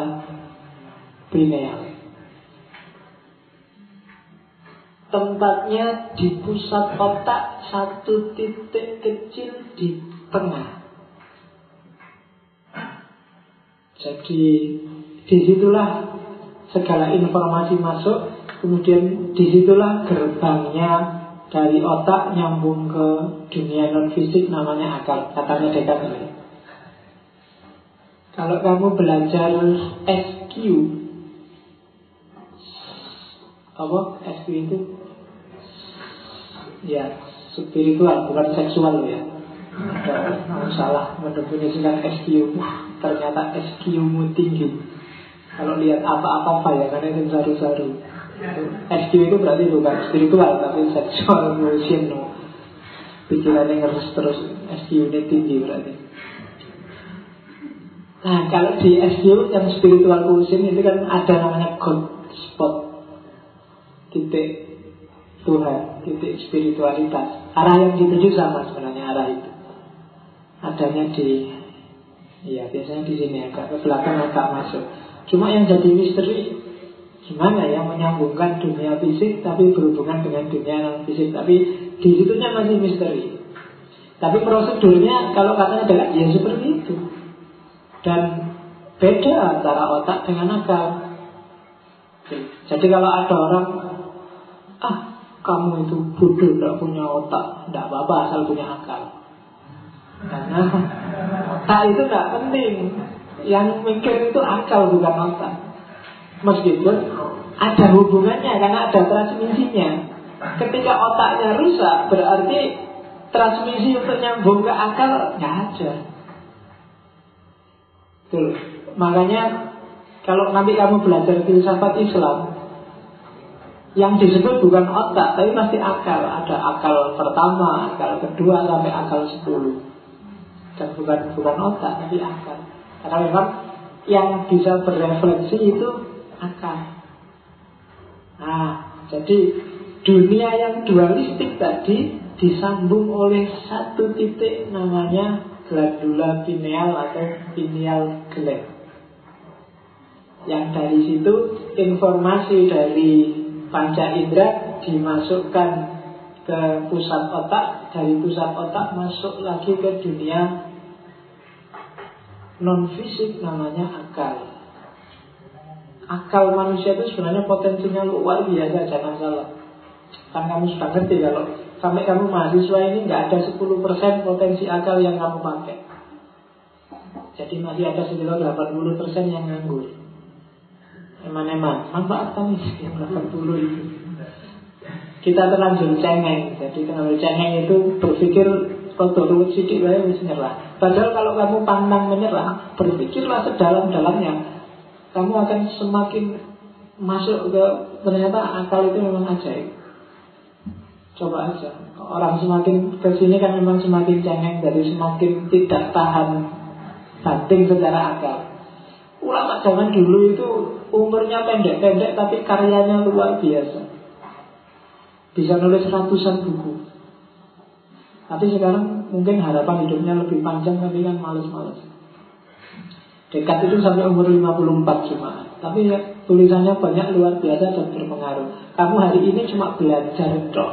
pineal. Tempatnya di pusat otak satu titik kecil di tengah. Jadi di situlah segala informasi masuk, kemudian di situlah gerbangnya dari otak nyambung ke dunia non fisik namanya akal, katanya Descartes. Kalau kamu belajar SQ, apa SQ itu? Ya, spiritual, bukan seksual ya. Ada salah mendefinisikan SQ. Ternyata SQ-mu tinggi. Kalau lihat apa-apa bayangannya itu saru-saru. SQ itu berarti bukan spiritual tapi seksual emotion no. Pikirannya ngerus terus SQ ini tinggi berarti. Nah kalau di SQ yang spiritual emotion itu kan ada namanya God spot titik Tuhan, titik spiritualitas. Arah yang dituju sama sebenarnya arah itu. Adanya di, ya biasanya di sini agak ke belakang agak masuk. Cuma yang jadi misteri Gimana ya menyambungkan dunia fisik tapi berhubungan dengan dunia non fisik Tapi di situnya masih misteri Tapi prosedurnya kalau katanya adalah ya seperti itu Dan beda antara otak dengan akal Jadi kalau ada orang Ah kamu itu bodoh tidak punya otak Tidak apa-apa asal punya akal Karena otak itu tidak penting Yang mikir itu akal bukan otak Meskipun ada hubungannya karena ada transmisinya. Ketika otaknya rusak berarti transmisi untuk nyambung ke akal nggak ada. Tuh. Makanya kalau nanti kamu belajar filsafat Islam yang disebut bukan otak tapi pasti akal. Ada akal pertama, akal kedua sampai akal sepuluh. Dan bukan bukan otak tapi akal. Karena memang yang bisa berefleksi itu akal. Nah, jadi dunia yang dualistik tadi disambung oleh satu titik namanya glandula pineal atau pineal gland. Yang dari situ informasi dari panca indera dimasukkan ke pusat otak, dari pusat otak masuk lagi ke dunia non fisik namanya akal. Akal manusia itu sebenarnya potensinya luar biasa jangan salah. Kan kamu sudah ngerti kalau sampai kamu mahasiswa ini nggak ada 10% potensi akal yang kamu pakai. Jadi masih ada sekitar 80% yang nganggur eman-eman manfaatkan yang 80 itu kita terlanjur cengeng jadi terlanjur cengeng itu berpikir kalau ruwet sidik saya nyerah padahal kalau kamu pandang menyerah berpikirlah sedalam-dalamnya kamu akan semakin masuk ke ternyata akal itu memang ajaib. Coba aja. Orang semakin ke sini kan memang semakin cengeng jadi semakin tidak tahan banting secara akal. Ulama zaman dulu itu umurnya pendek-pendek tapi karyanya luar biasa. Bisa nulis ratusan buku. Tapi sekarang mungkin harapan hidupnya lebih panjang tapi kan males-males. Dekat itu sampai umur 54 cuma Tapi ya, tulisannya banyak luar biasa dan berpengaruh Kamu hari ini cuma belajar dok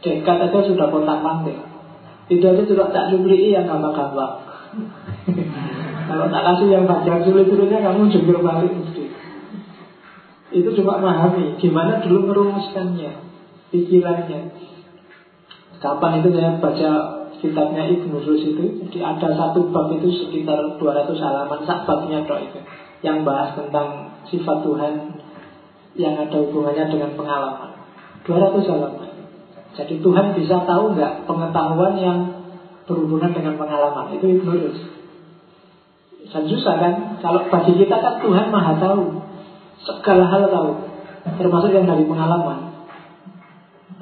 Dekat aja sudah kontak pantai Itu aja sudah tak jumlih yang gampang-gampang Kalau tak kasih yang baca sulit-sulitnya kamu jujur balik Itu cuma memahami Gimana dulu merumuskannya Pikirannya. Kapan itu saya baca kitabnya Ibnu Rus itu Jadi ada satu bab itu sekitar 200 halaman Sak babnya itu Yang bahas tentang sifat Tuhan Yang ada hubungannya dengan pengalaman. 200 halaman. Jadi Tuhan bisa tahu nggak pengetahuan yang berhubungan dengan pengalaman? Itu Ibnu Rus Dan susah kan Kalau bagi kita kan Tuhan maha tahu Segala hal tahu Termasuk yang dari pengalaman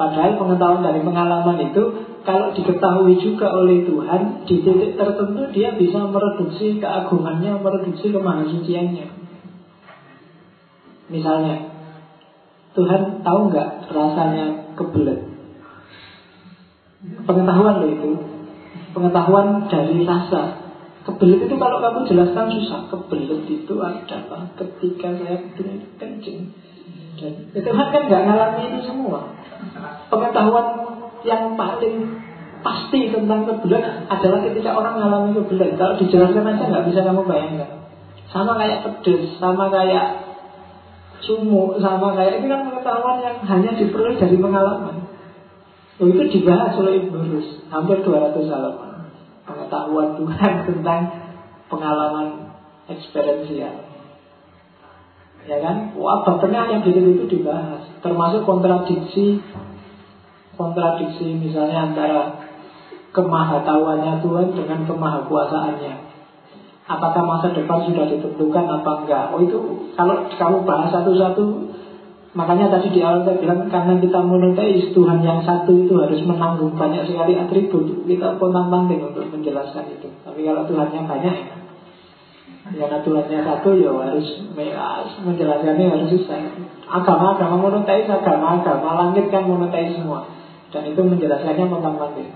Padahal pengetahuan dari pengalaman itu kalau diketahui juga oleh Tuhan di titik tertentu dia bisa mereduksi keagungannya, mereduksi kemahasuciannya. Misalnya, Tuhan tahu nggak rasanya kebelet? Pengetahuan loh itu, pengetahuan dari rasa. Kebelet itu kalau kamu jelaskan susah. Kebelet itu adalah ketika saya kencing. Dan Tuhan kan nggak ngalami itu semua. Pengetahuan yang paling pasti tentang kebelet adalah ketika orang mengalami kebelet. Kalau dijelaskan aja nggak bisa kamu bayangkan. Sama kayak pedes, sama kayak sumuk sama kayak ini kan pengetahuan yang hanya diperoleh dari pengalaman. Itu dibahas oleh Ibnu Rus hampir 200 halaman pengetahuan Tuhan tentang pengalaman eksperiensial. Ya kan? Wah, tengah yang di itu dibahas, termasuk kontradiksi kontradiksi misalnya antara kemahatauannya Tuhan dengan kemahakuasaannya. Apakah masa depan sudah ditentukan apa enggak? Oh itu kalau kamu bahas satu-satu Makanya tadi di awal saya bilang karena kita monoteis Tuhan yang satu itu harus menanggung banyak sekali atribut. Kita pun panting untuk menjelaskan itu. Tapi kalau Tuhannya banyak ya Karena Tuhannya satu ya harus menjelaskannya harus susah Agama-agama monoteis, agama-agama langit kan monoteis semua. Dan itu menjelaskannya pontang panting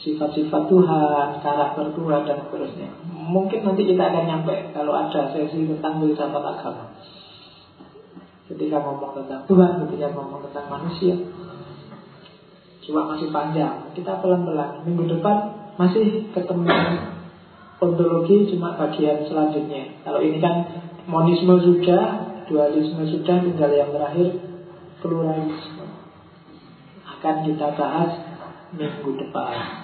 Sifat-sifat Tuhan, karakter Tuhan dan seterusnya. Mungkin nanti kita akan nyampe kalau ada sesi tentang filsafat agama Ketika ngomong tentang Tuhan, ketika ngomong tentang manusia Cuma masih panjang. Kita pelan-pelan. Minggu depan masih ketemu ontologi cuma bagian selanjutnya. Kalau ini kan monisme sudah Dualisme sudah Tinggal yang terakhir Pluralisme. Akan kita bahas minggu depan.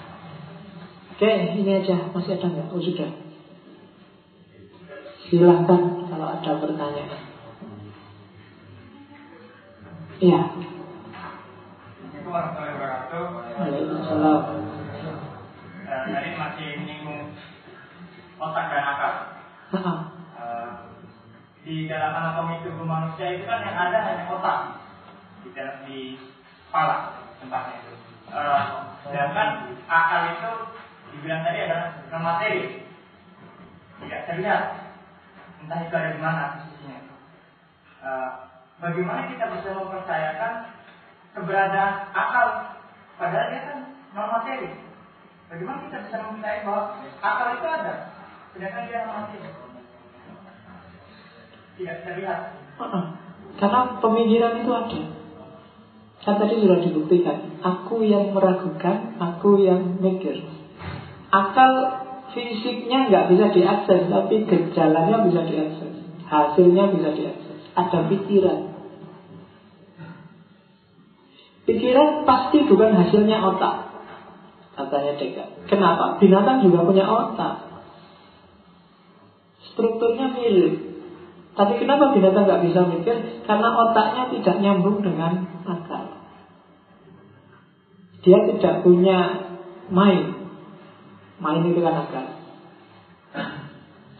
Oke, ini aja. Masih ada nggak? Oh sudah. Silahkan kalau ada pertanyaan Iya. Waalaikumsalam. Eh, tadi masih menyinggung otak dan akal. Uh, di dalam anatomi tubuh manusia itu kan yang ada hanya otak di dalam di kepala tempatnya itu. Uh, sedangkan akal itu dibilang tadi adalah materi, tidak terlihat. Entah itu ada di mana posisinya. Uh, Bagaimana kita bisa mempercayakan keberadaan akal padahal dia kan non materi. Bagaimana kita bisa mempercayai bahwa akal itu ada sedangkan dia non materi? Tidak terlihat. Karena pemikiran itu ada. Kan tadi sudah dibuktikan Aku yang meragukan Aku yang mikir Akal fisiknya nggak bisa diakses Tapi gejalanya bisa diakses Hasilnya bisa diakses Ada pikiran Pikiran pasti bukan hasilnya otak. Katanya Deka. Kenapa? Binatang juga punya otak. Strukturnya mirip. Tapi kenapa binatang nggak bisa mikir? Karena otaknya tidak nyambung dengan akal. Dia tidak punya main. Main itu kan akal.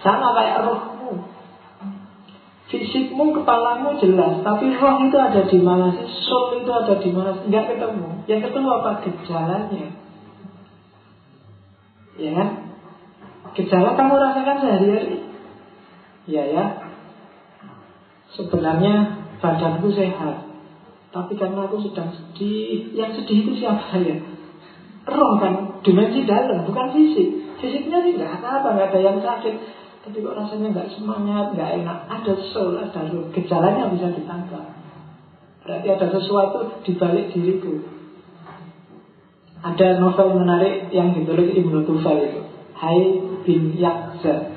Sama kayak roh Fisikmu, kepalamu jelas, tapi roh itu ada di mana sih? Soul itu ada di mana sih? Enggak ketemu. Yang ketemu apa? Gejalanya. Ya kan? Gejala kamu rasakan sehari-hari. Ya ya. Sebenarnya badanku sehat. Tapi karena aku sedang sedih, yang sedih itu siapa ya? Roh kan, dimensi dalam, bukan fisik. Fisiknya nggak apa-apa, nggak ada yang sakit. Tapi kok rasanya nggak semangat, nggak enak. Ada soul, ada roh. Gejalanya bisa ditangkap. Berarti ada sesuatu di balik diriku. Ada novel menarik yang ditulis Ibnu Tufel itu. Hai bin Yakza.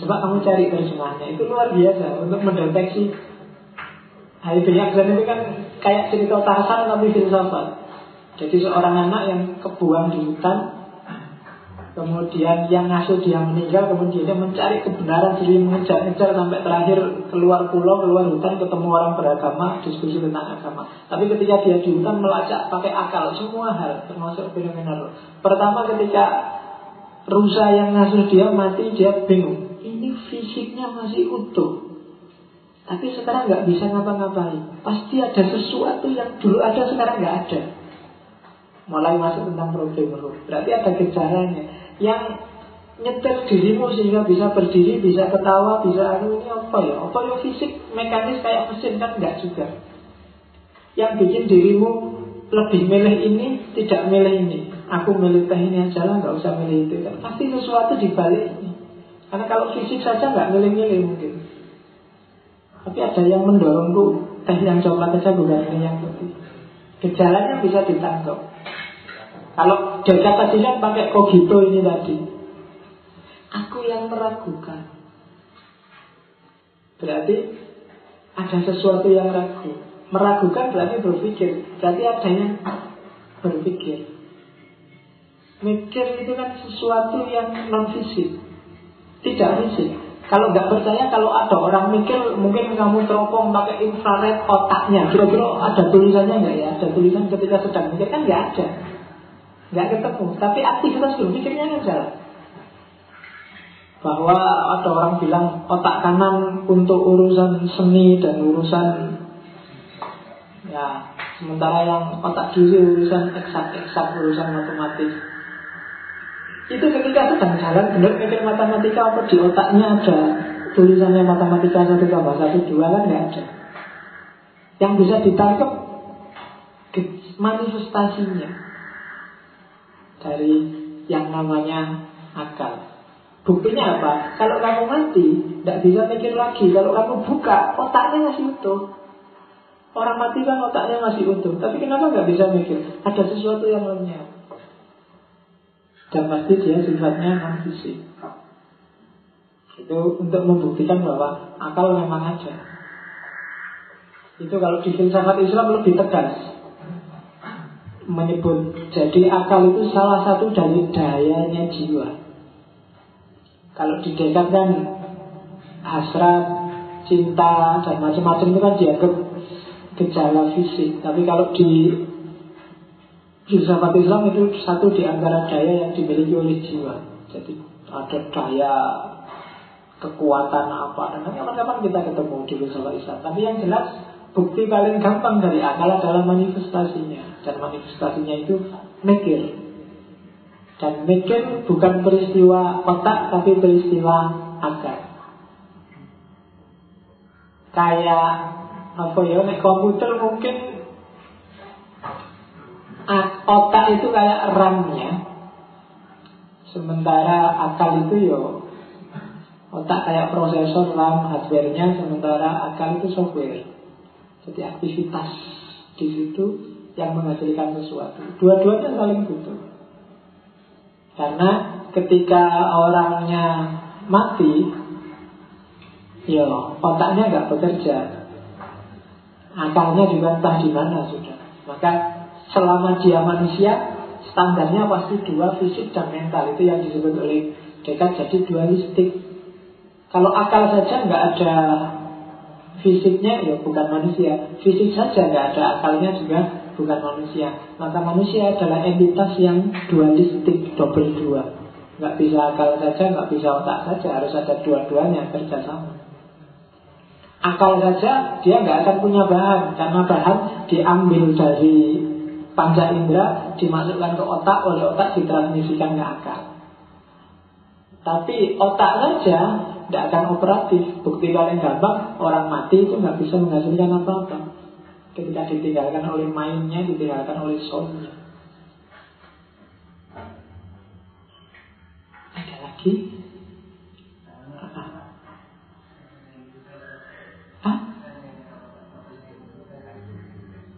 Coba kamu cari terjemahnya. Itu luar biasa untuk mendeteksi Hai bin Yakza itu kan kayak cerita Tarsan tapi filsafat. Jadi seorang anak yang kebuang di hutan Kemudian yang ngasuh dia meninggal Kemudian dia mencari kebenaran Jadi mengejar-ngejar sampai terakhir Keluar pulau, keluar hutan, ketemu orang beragama Diskusi tentang agama. Tapi ketika dia di hutan melacak pakai akal. Semua hal termasuk fenomena Pertama ketika rusa yang ngasuh dia mati Dia bingung. Ini fisiknya masih utuh. Tapi sekarang nggak bisa ngapa-ngapain. Pasti ada sesuatu yang dulu ada sekarang nggak ada. Mulai masuk tentang problem roh. Berarti ada gejalanya yang nyetir dirimu sehingga bisa berdiri, bisa ketawa, bisa anu ini apa ya? Apa ya fisik mekanis kayak mesin kan enggak juga. Yang bikin dirimu lebih milih ini, tidak milih ini. Aku milih teh ini aja lah, nggak usah milih itu. Kan pasti sesuatu di balik ini. Karena kalau fisik saja nggak milih-milih mungkin. Tapi ada yang mendorongku teh yang coklat aja bukan ini yang putih. Gejalanya bisa ditangkap. Kalau Descartes tadi kan pakai kogito ini tadi. Aku yang meragukan. Berarti ada sesuatu yang ragu. Meragukan berarti berpikir. Berarti ada yang berpikir. Mikir itu kan sesuatu yang non fisik, tidak fisik. Kalau nggak percaya, kalau ada orang mikir, mungkin kamu teropong pakai infrared otaknya. Kira-kira ada tulisannya nggak ya? Ada tulisan ketika sedang mikir kan nggak ada, nggak ketemu. Tapi aktivitas berpikirnya kan jalan. Bahwa ada orang bilang otak kanan untuk urusan seni dan urusan ya sementara yang otak kiri urusan eksak-eksak urusan matematis itu ketika sedang jalan benar mikir matematika apa di otaknya ada tulisannya matematika satu tambah satu dua kan nggak ada. Yang bisa ditangkap manifestasinya dari yang namanya akal. Buktinya apa? Kalau kamu mati, tidak bisa mikir lagi. Kalau kamu buka, otaknya masih utuh. Orang mati kan otaknya masih utuh. Tapi kenapa nggak bisa mikir? Ada sesuatu yang lenyap. Dan pasti dia sifatnya fisik Itu untuk membuktikan bahwa akal memang ada Itu kalau di filsafat Islam lebih tegas Menyebut Jadi akal itu salah satu dari dayanya jiwa Kalau di Descartes kan Hasrat, cinta, dan macam-macam itu kan dianggap gejala fisik Tapi kalau di Filsafat Islam itu satu di antara daya yang dimiliki oleh jiwa. Jadi ada daya kekuatan apa dan kapan-kapan kita ketemu di filsafat Islam. Tapi yang jelas bukti paling gampang dari akal adalah manifestasinya dan manifestasinya itu mikir. Dan mikir bukan peristiwa otak tapi peristiwa akal. Kayak apa ya, komputer mungkin otak itu kayak RAM-nya. Sementara akal itu yo otak kayak prosesor RAM hardware-nya, sementara akal itu software. Jadi aktivitas di situ yang menghasilkan sesuatu. Dua-duanya saling butuh. Karena ketika orangnya mati, ya otaknya nggak bekerja, akalnya juga entah di mana sudah. Maka selama dia manusia standarnya pasti dua fisik dan mental itu yang disebut oleh Descartes jadi dualistik kalau akal saja nggak ada fisiknya ya bukan manusia fisik saja nggak ada akalnya juga bukan manusia maka manusia adalah entitas yang dualistik double dua nggak bisa akal saja nggak bisa otak saja harus ada dua-duanya kerjasama akal saja dia nggak akan punya bahan karena bahan diambil dari panca indera dimasukkan ke otak, oleh otak ditransmisikan ke akal. Tapi otak saja tidak akan operatif. Bukti paling gampang, orang mati itu nggak bisa menghasilkan apa-apa. Ketika ditinggalkan oleh mainnya, ditinggalkan oleh soulnya. Ada lagi?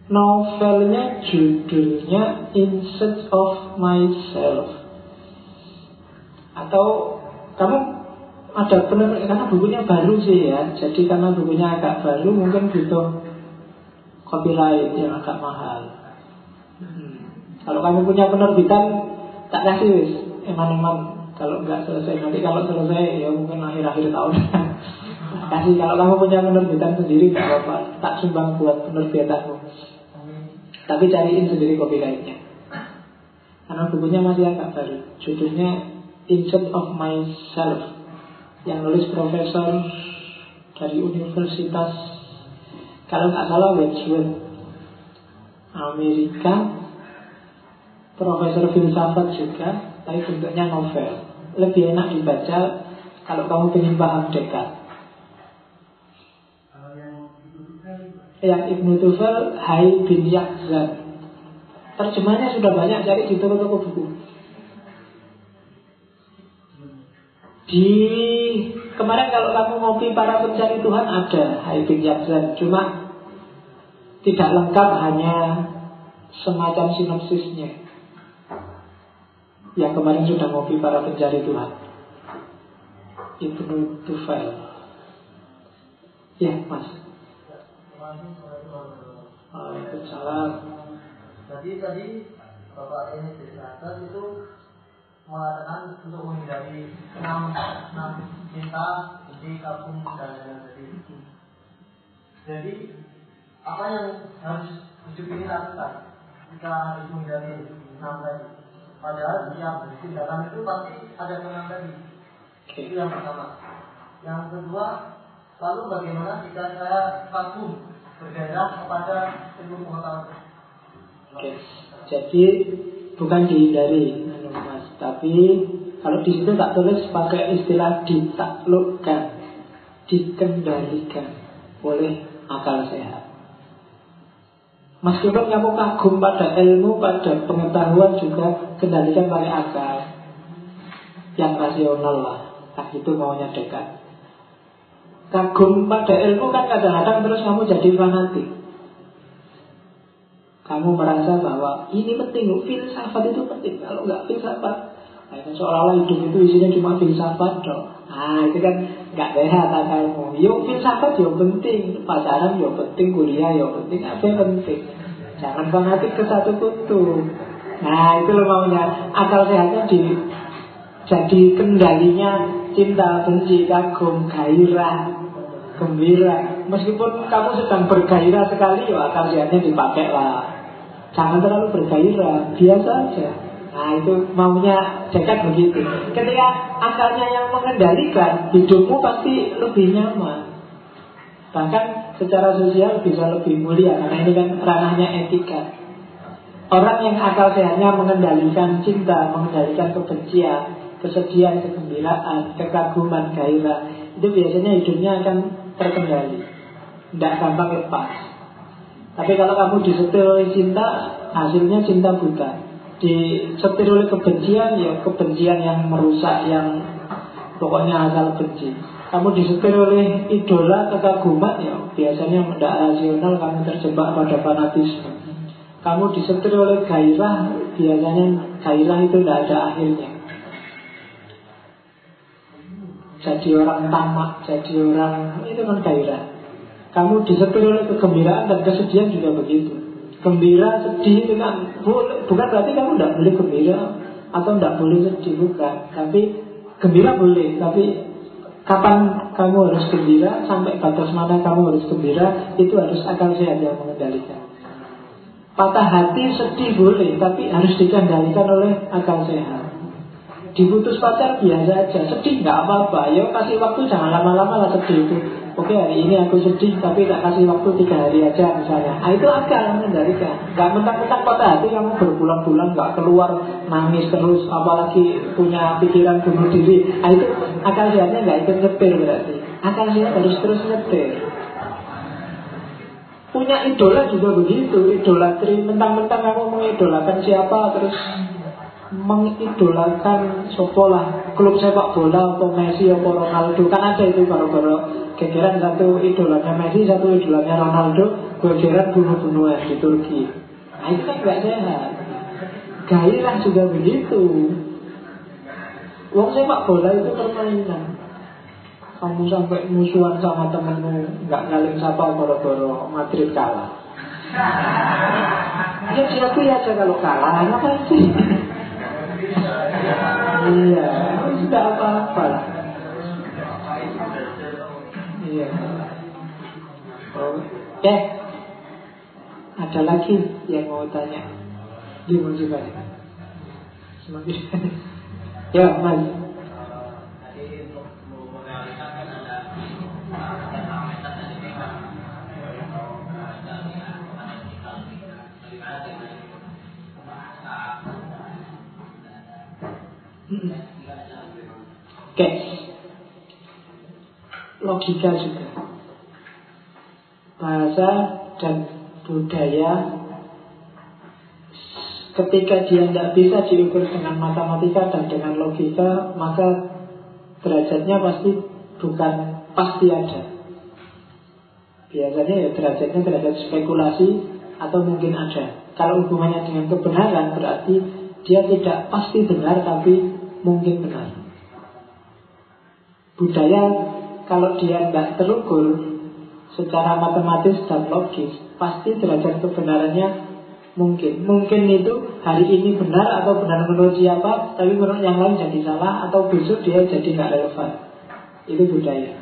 Novelnya judulnya In Search of Myself Atau kamu ada benar karena bukunya baru sih ya Jadi karena bukunya agak baru mungkin butuh copyright yang agak mahal hmm. Kalau kamu punya penerbitan tak kasih eman-eman kalau nggak selesai nanti kalau selesai ya mungkin akhir-akhir tahun kasih kalau kamu punya penerbitan sendiri tak apa-apa tak sumbang buat penerbitanmu tapi cariin sendiri kopi lainnya. Karena bukunya masih agak baru. Judulnya Insert of Myself. Yang nulis profesor dari Universitas kalau nggak salah Wedgwood Amerika Profesor filsafat juga Tapi bentuknya novel. Lebih enak dibaca Kalau kamu ingin paham dekat. Yang Ibnu Tufel Hai bin Yakzan Terjemahnya sudah banyak cari di toko-toko buku. Di kemarin kalau kamu ngopi para pencari Tuhan ada Hai bin Yakzan Cuma tidak lengkap hanya semacam sinopsisnya Yang kemarin sudah ngopi para pencari Tuhan Ibnu Tufel Ya, Mas. Waalaikumsalam. Jadi tadi Bapak ini cerita itu mengatakan untuk menghindari enam enam cinta, benci, kagum dan lain-lain. Jadi apa yang harus hidup ini lakukan? Kita harus menghindari enam tadi. Padahal setiap tindakan itu pasti ada enam tadi. Itu yang pertama. Yang kedua, lalu bagaimana jika saya kagum bergairah kepada ilmu pengetahuan? Oke, jadi bukan dihindari, mas, tapi kalau di situ tak tulis pakai istilah ditaklukkan, dikendalikan oleh akal sehat. Meskipun kamu kagum pada ilmu, pada pengetahuan juga kendalikan pakai akal yang rasional lah. Nah, itu maunya dekat. Kagum pada ilmu kan kadang-kadang terus kamu jadi fanatik. Kamu merasa bahwa ini penting, filsafat itu penting. Kalau nggak filsafat, nah, seolah-olah hidup itu isinya cuma filsafat dong. Nah itu kan nggak sehat akalmu. Yo filsafat yo penting, pacaran yo penting, kuliah yo penting, apa penting. Jangan fanatik ke satu kutu. Nah itu lo maunya akal sehatnya di jadi kendalinya cinta, benci, kagum, gairah, gembira. Meskipun kamu sedang bergairah sekali, ya akal sehatnya dipakai lah. Jangan terlalu bergairah, biasa aja. Nah itu maunya jagat begitu. Ketika akalnya yang mengendalikan, hidupmu pasti lebih nyaman. Bahkan secara sosial bisa lebih mulia karena ini kan ranahnya etika. Orang yang akal sehatnya mengendalikan cinta, mengendalikan kebencian, kesedihan, kegembiraan, kekaguman, gairah Itu biasanya hidupnya akan terkendali Tidak gampang lepas Tapi kalau kamu disetir oleh cinta Hasilnya cinta buta Disetir oleh kebencian Ya kebencian yang merusak Yang pokoknya asal benci Kamu disetir oleh idola kekaguman Ya biasanya tidak rasional Kamu terjebak pada fanatisme Kamu disetir oleh gairah Biasanya gairah itu tidak ada akhirnya jadi orang tamak, jadi orang itu kan gairah. Kamu disetir oleh kegembiraan dan kesedihan juga begitu. Gembira, sedih itu kan boleh, bukan berarti kamu tidak boleh gembira atau tidak boleh sedih bukan. Tapi gembira boleh, tapi kapan kamu harus gembira, sampai batas mana kamu harus gembira, itu harus akal sehat yang mengendalikan. Patah hati, sedih boleh, tapi harus dikendalikan oleh akal sehat. Diputus pacar biasa aja, sedih nggak apa-apa. Ya kasih waktu jangan lama-lama lah sedih itu. Oke hari ini aku sedih tapi tak kasih waktu tiga hari aja misalnya. Ah itu akal mengendalikan. Gak mentang-mentang patah hati kamu berbulan-bulan nggak keluar nangis terus, apalagi punya pikiran bunuh diri. Ah itu akal sehatnya nggak ikut nyetir berarti. Akal sehat harus terus nyetir. Punya idola juga begitu, idolatri mentang-mentang kamu mengidolakan siapa terus mengidolakan sopolah klub sepak bola atau Messi atau Ronaldo kan ada itu baru-baru gegeran satu idolanya Messi satu idolanya Ronaldo gegeran bunuh-bunuhan di Turki. Nah itu kan gak sehat. Gairah juga begitu. Wong sepak bola itu permainan. Kamu sampai musuhan sama temenmu nggak ngalim siapa boro-boro Madrid kalah. Ya siapa ya aja kalau kalah apa sih? Iya, tidak apa-apa Oke. Ada lagi yang mau tanya? Gimana juga ya? Semakin. ya, Mas. Oke Logika juga Bahasa dan budaya. Ketika dia tidak bisa diukur dengan matematika dan dengan logika Maka derajatnya pasti bukan pasti ada. Biasanya ya derajatnya derajat spekulasi Atau mungkin ada. Kalau hubungannya dengan kebenaran berarti Dia tidak pasti benar tapi mungkin benar. Budaya kalau dia tidak terukur secara matematis dan logis, pasti derajat kebenarannya mungkin. Mungkin itu hari ini benar atau benar menurut siapa, tapi menurut yang lain jadi salah atau besok dia jadi nggak relevan. Itu budaya.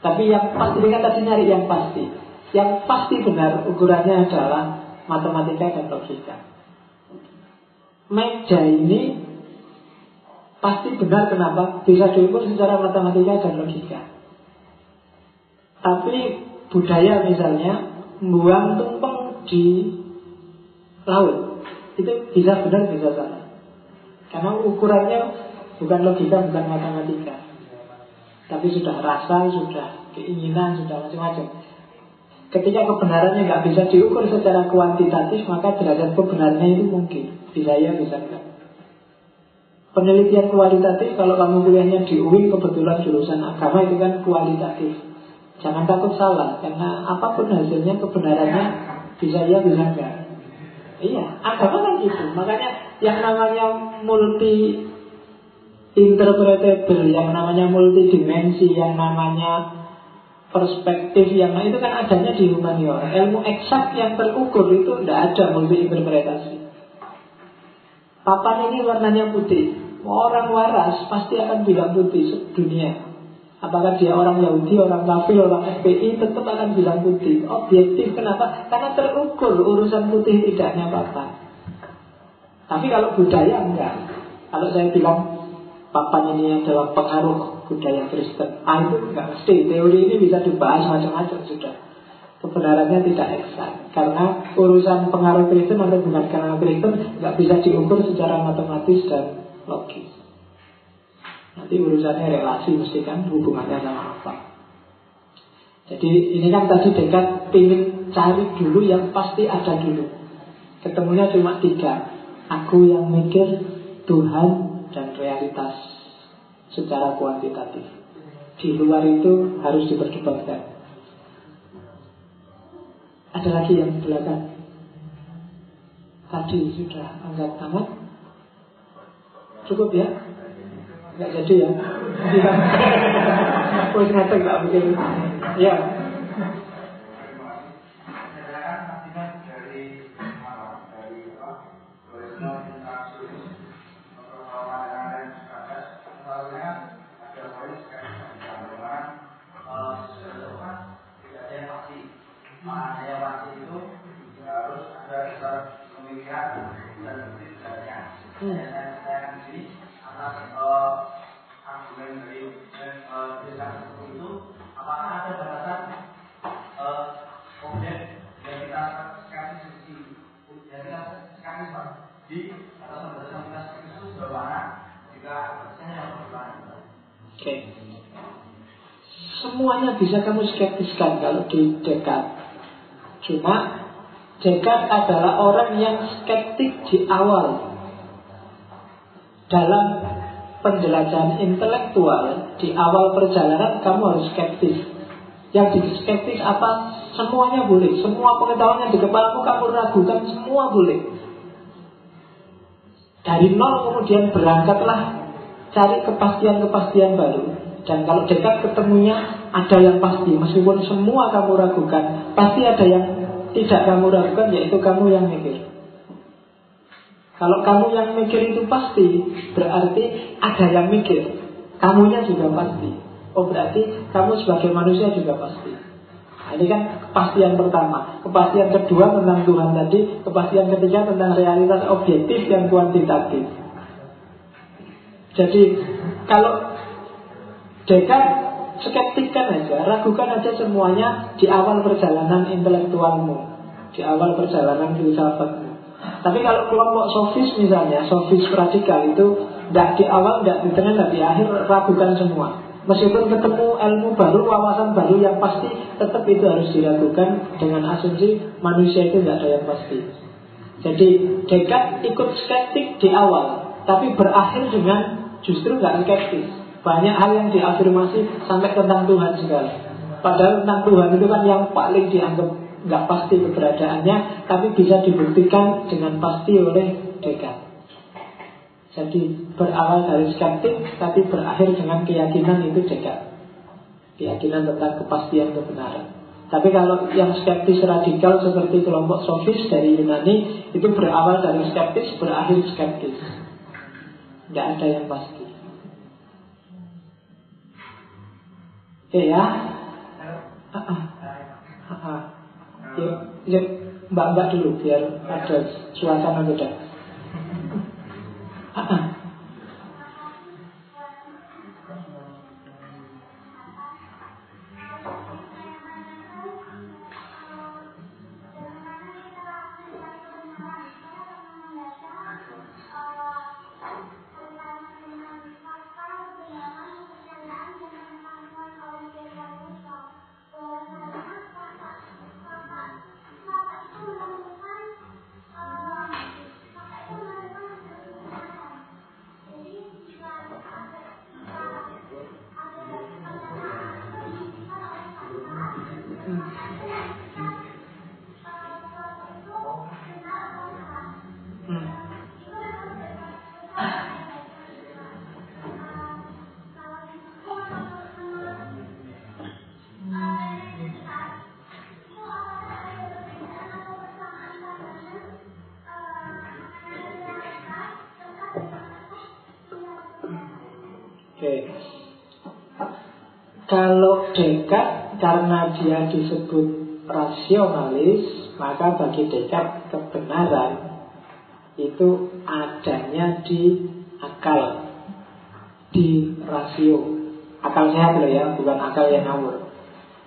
Tapi yang pasti kan tadi nyari yang pasti. Yang pasti benar ukurannya adalah matematika dan logika. Meja ini pasti benar kenapa? Bisa diukur secara matematika dan logika. Tapi budaya misalnya buang tumpeng di laut itu bisa benar bisa salah. Karena ukurannya bukan logika bukan matematika. Tapi sudah rasa sudah keinginan sudah macam-macam. Ketika kebenarannya nggak bisa diukur secara kuantitatif maka derajat kebenarannya itu mungkin. Bisa ya bisa enggak. Penelitian kualitatif kalau kamu kuliahnya di UIN kebetulan jurusan agama itu kan kualitatif jangan takut salah karena apa pun hasilnya kebenarannya bisa ya bisa enggak Iya, agama kan gitu. Makanya yang namanya multi interpretable, yang namanya multi dimensi, yang namanya perspektif yang itu kan adanya di humaniora. Ilmu eksak yang terukur itu tidak ada multi interpretasi. Papan ini warnanya putih. Orang waras pasti akan bilang putih dunia. Apakah dia orang Yahudi, orang kafir, orang FPI Tetap akan bilang putih. Objektif, kenapa? Karena terukur urusan putih tidaknya apa-apa Tapi kalau budaya enggak. Kalau saya bilang Papan ini adalah pengaruh budaya Kristen. Ah itu enggak. Mesti Teori ini bisa dibahas macam-macam sudah. Kebenarannya tidak eksak Karena urusan pengaruh Kristen atau bukan karena Kristen Enggak bisa diukur secara matematis dan logis Nanti urusannya relasi mesti kan hubungannya sama apa. Jadi ini kan tadi dekat ingin cari dulu yang pasti ada dulu. Ketemunya cuma tiga. Aku yang mikir, Tuhan, dan realitas secara kuantitatif. Di luar itu harus diperdebatkan. Ada lagi yang belakang. Tadi sudah angkat tangan. Cukup ya? Nggak jadi ya. Wes ngetek tak bikin Ya skeptiskan kalau di dekat. Cuma dekat adalah orang yang skeptik di awal dalam penjelajahan intelektual di awal perjalanan kamu harus skeptis. Yang di skeptis apa? Semuanya boleh. Semua pengetahuan yang di kepalamu kamu ragukan semua boleh. Dari nol kemudian berangkatlah cari kepastian-kepastian baru. Dan kalau dekat ketemunya ada yang pasti. Meskipun semua kamu ragukan pasti ada yang tidak kamu ragukan yaitu kamu yang mikir. Kalau kamu yang mikir itu pasti berarti ada yang mikir. Kamunya juga pasti. Oh berarti kamu sebagai manusia juga pasti. Nah, ini kan kepastian pertama. Kepastian kedua tentang Tuhan tadi kepastian ketiga tentang realitas objektif dan kuantitatif jadi kalau dekat skeptikan aja, ragukan aja semuanya di awal perjalanan intelektualmu, di awal perjalanan filsafatmu. Tapi kalau kelompok sofis misalnya, sofis radikal itu tidak di awal, tidak di tengah, tidak di akhir, ragukan semua. Meskipun ketemu ilmu baru, wawasan baru yang pasti, tetap itu harus diragukan dengan asumsi manusia itu tidak ada yang pasti. Jadi dekat ikut skeptik di awal, tapi berakhir dengan justru nggak skeptis. Banyak hal yang diafirmasi sampai tentang Tuhan segala. Padahal tentang Tuhan itu kan yang paling dianggap nggak pasti keberadaannya, tapi bisa dibuktikan dengan pasti oleh Descartes. Jadi berawal dari skeptik, tapi berakhir dengan keyakinan itu Descartes. Keyakinan tentang kepastian kebenaran. Tapi kalau yang skeptis radikal seperti kelompok sofis dari Yunani itu berawal dari skeptis, berakhir skeptis. Tidak ada yang pasti. Oke ya. Yuk, yuk mbak-mbak dulu biar ada suasana beda. Kalau dekat karena dia disebut rasionalis, maka bagi dekat kebenaran itu adanya di akal, di rasio. Akal sehat loh ya, bukan akal yang ngawur.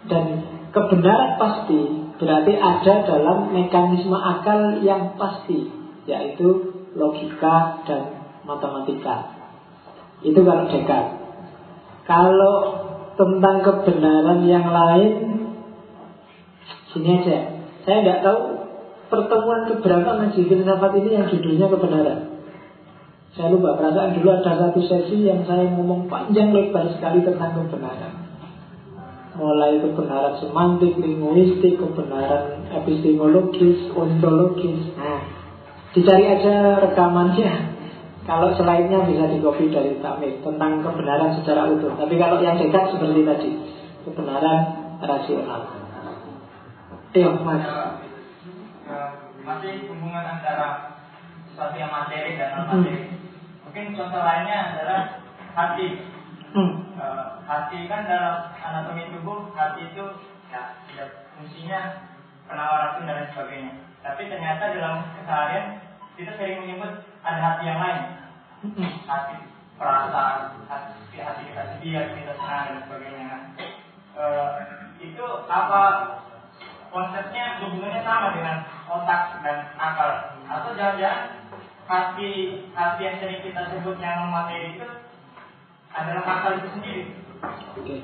Dan kebenaran pasti berarti ada dalam mekanisme akal yang pasti, yaitu logika dan matematika. Itu kalau dekat. Kalau tentang kebenaran yang lain. Sini aja. Saya tidak tahu pertemuan keberapa ngaji filsafat ini yang judulnya kebenaran. Saya lupa perasaan dulu ada satu sesi yang saya ngomong panjang lebar sekali tentang kebenaran. Mulai kebenaran semantik, linguistik, kebenaran epistemologis, ontologis. Nah, dicari aja rekamannya kalau selainnya bisa dikopi dari takmir tentang kebenaran secara utuh. Tapi kalau yang dekat seperti tadi, kebenaran rasional. Iya, Mas. Masih hubungan antara sesuatu yang materi dan non materi. Hmm. Mungkin contoh lainnya adalah hati. Hmm. Uh, hati kan dalam anatomi tubuh, hati itu ya, ya fungsinya penawar racun dan lain sebagainya. Tapi ternyata dalam keseharian kita sering menyebut ada hati yang lain. Hati perasaan hati, hati kita sedia kita senang dan sebagainya. E, itu apa konsepnya hubungannya sama dengan otak dan akal. Atau jangan-jangan hati hati yang sering kita sebut yang materi itu adalah akal itu sendiri. Oke.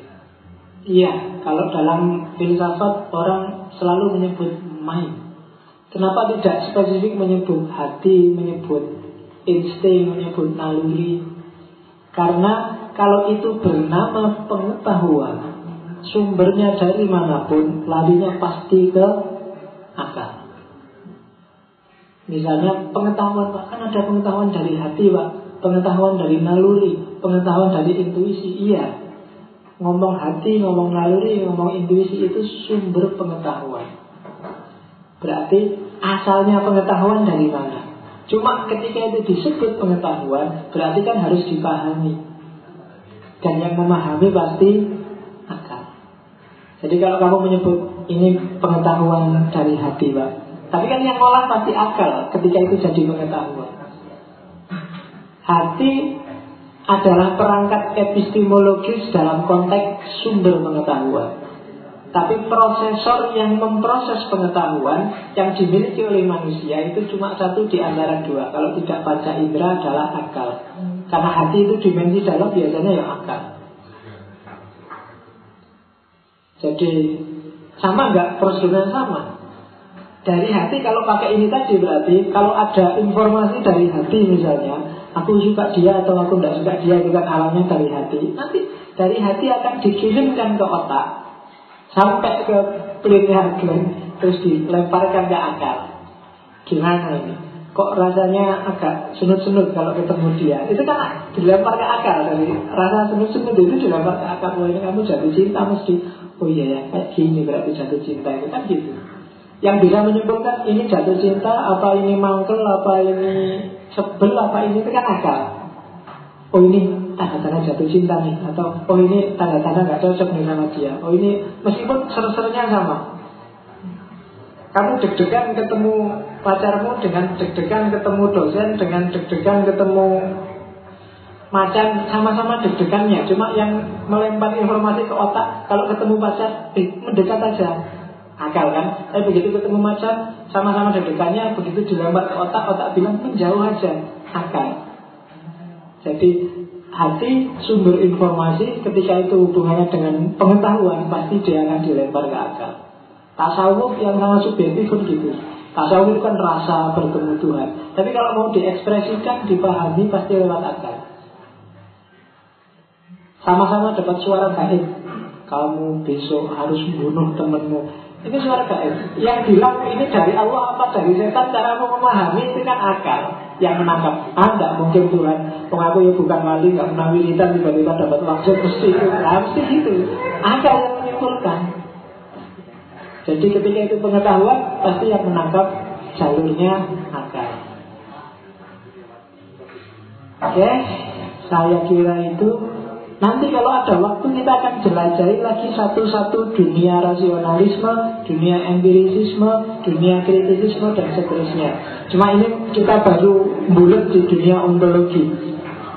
Iya, kalau dalam filsafat orang selalu menyebut mind. Kenapa tidak spesifik menyebut hati, menyebut insting, menyebut naluri. Karena kalau itu bernama pengetahuan, sumbernya dari mana pun, larinya pasti ke akal. Misalnya pengetahuan, Pak, kan ada pengetahuan dari hati, Pak. Pengetahuan dari naluri, pengetahuan dari intuisi, iya. Ngomong hati, ngomong naluri, ngomong intuisi itu sumber pengetahuan. Berarti asalnya pengetahuan dari mana? Cuma ketika itu disebut pengetahuan, berarti kan harus dipahami. Dan yang memahami pasti akal. Jadi kalau kamu menyebut ini pengetahuan dari hati, Pak. Tapi kan yang ngolah pasti akal ketika itu jadi pengetahuan. Hati adalah perangkat epistemologis dalam konteks sumber pengetahuan. Tapi prosesor yang memproses pengetahuan yang dimiliki oleh manusia itu cuma satu di antara dua. Kalau tidak baca indera adalah akal. Karena hati itu dimensi dalam biasanya ya akal. Jadi sama nggak prosedurnya sama? Dari hati kalau pakai ini tadi berarti kalau ada informasi dari hati misalnya aku suka dia atau aku tidak suka dia itu kan alamnya dari hati. Nanti dari hati akan dikirimkan ke otak sampai ke pineal gland terus dilemparkan ke akal. Gimana ini? Kok rasanya agak sunut-sunut kalau ketemu dia? Itu kan dilempar ke akal dari rasa sunut-sunut itu dilempar ke akal. Wah ini kamu jatuh cinta mesti. Oh iya ya, kayak gini berarti jatuh cinta itu kan gitu. Yang bisa menyimpulkan ini jatuh cinta, apa ini mangkel, apa ini sebel, apa ini itu kan akal. Oh ini tanda-tanda jatuh cinta nih, atau oh ini tanda-tanda nggak cocok nih sama dia. Oh ini meskipun seru-serunya sama, kamu deg-degan ketemu pacarmu dengan deg-degan ketemu dosen dengan deg-degan ketemu macan sama-sama deg-degannya. Cuma yang melempar informasi ke otak kalau ketemu pacar eh, mendekat aja. Akal kan? Eh begitu ketemu macan sama-sama deg-degannya begitu dilempar ke otak otak bilang menjauh aja? Akal. Jadi hati sumber informasi ketika itu hubungannya dengan pengetahuan pasti dia akan dilempar ke akal Tasawuf yang sangat subjektif pun gitu. Tasawuf itu kan rasa bertemu Tuhan. Tapi kalau mau diekspresikan, dipahami pasti lewat akal. Sama-sama dapat suara gaib. Kamu besok harus bunuh temenmu. Ini suara gaib. Yang bilang ini dari Allah apa dari setan? Cara memahami itu kan akal yang menangkap. Ah, tidak mungkin Tuhan. Pengaku ya bukan wali, nggak pernah wiridan tiba-tiba dapat maksud mesti itu. Nah, mesti gitu. Akal yang menyimpulkan. Jadi ketika itu pengetahuan pasti yang menangkap jalurnya akal. Oke, saya kira itu Nanti kalau ada waktu kita akan jelajahi lagi satu-satu dunia rasionalisme, dunia empirisisme, dunia kritisisme dan seterusnya. Cuma ini kita baru bulat di dunia ontologi.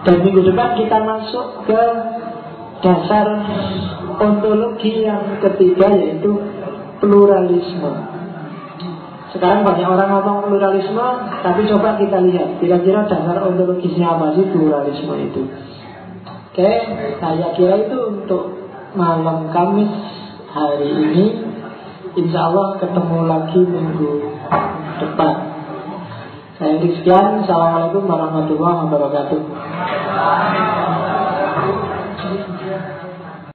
Dan minggu depan kita masuk ke dasar ontologi yang ketiga yaitu pluralisme. Sekarang banyak orang ngomong pluralisme, tapi coba kita lihat kira-kira dasar ontologisnya apa sih pluralisme itu. Oke, saya kira itu untuk malam Kamis hari ini. Insya Allah ketemu lagi minggu depan. Saya sekian. Assalamualaikum warahmatullahi wabarakatuh.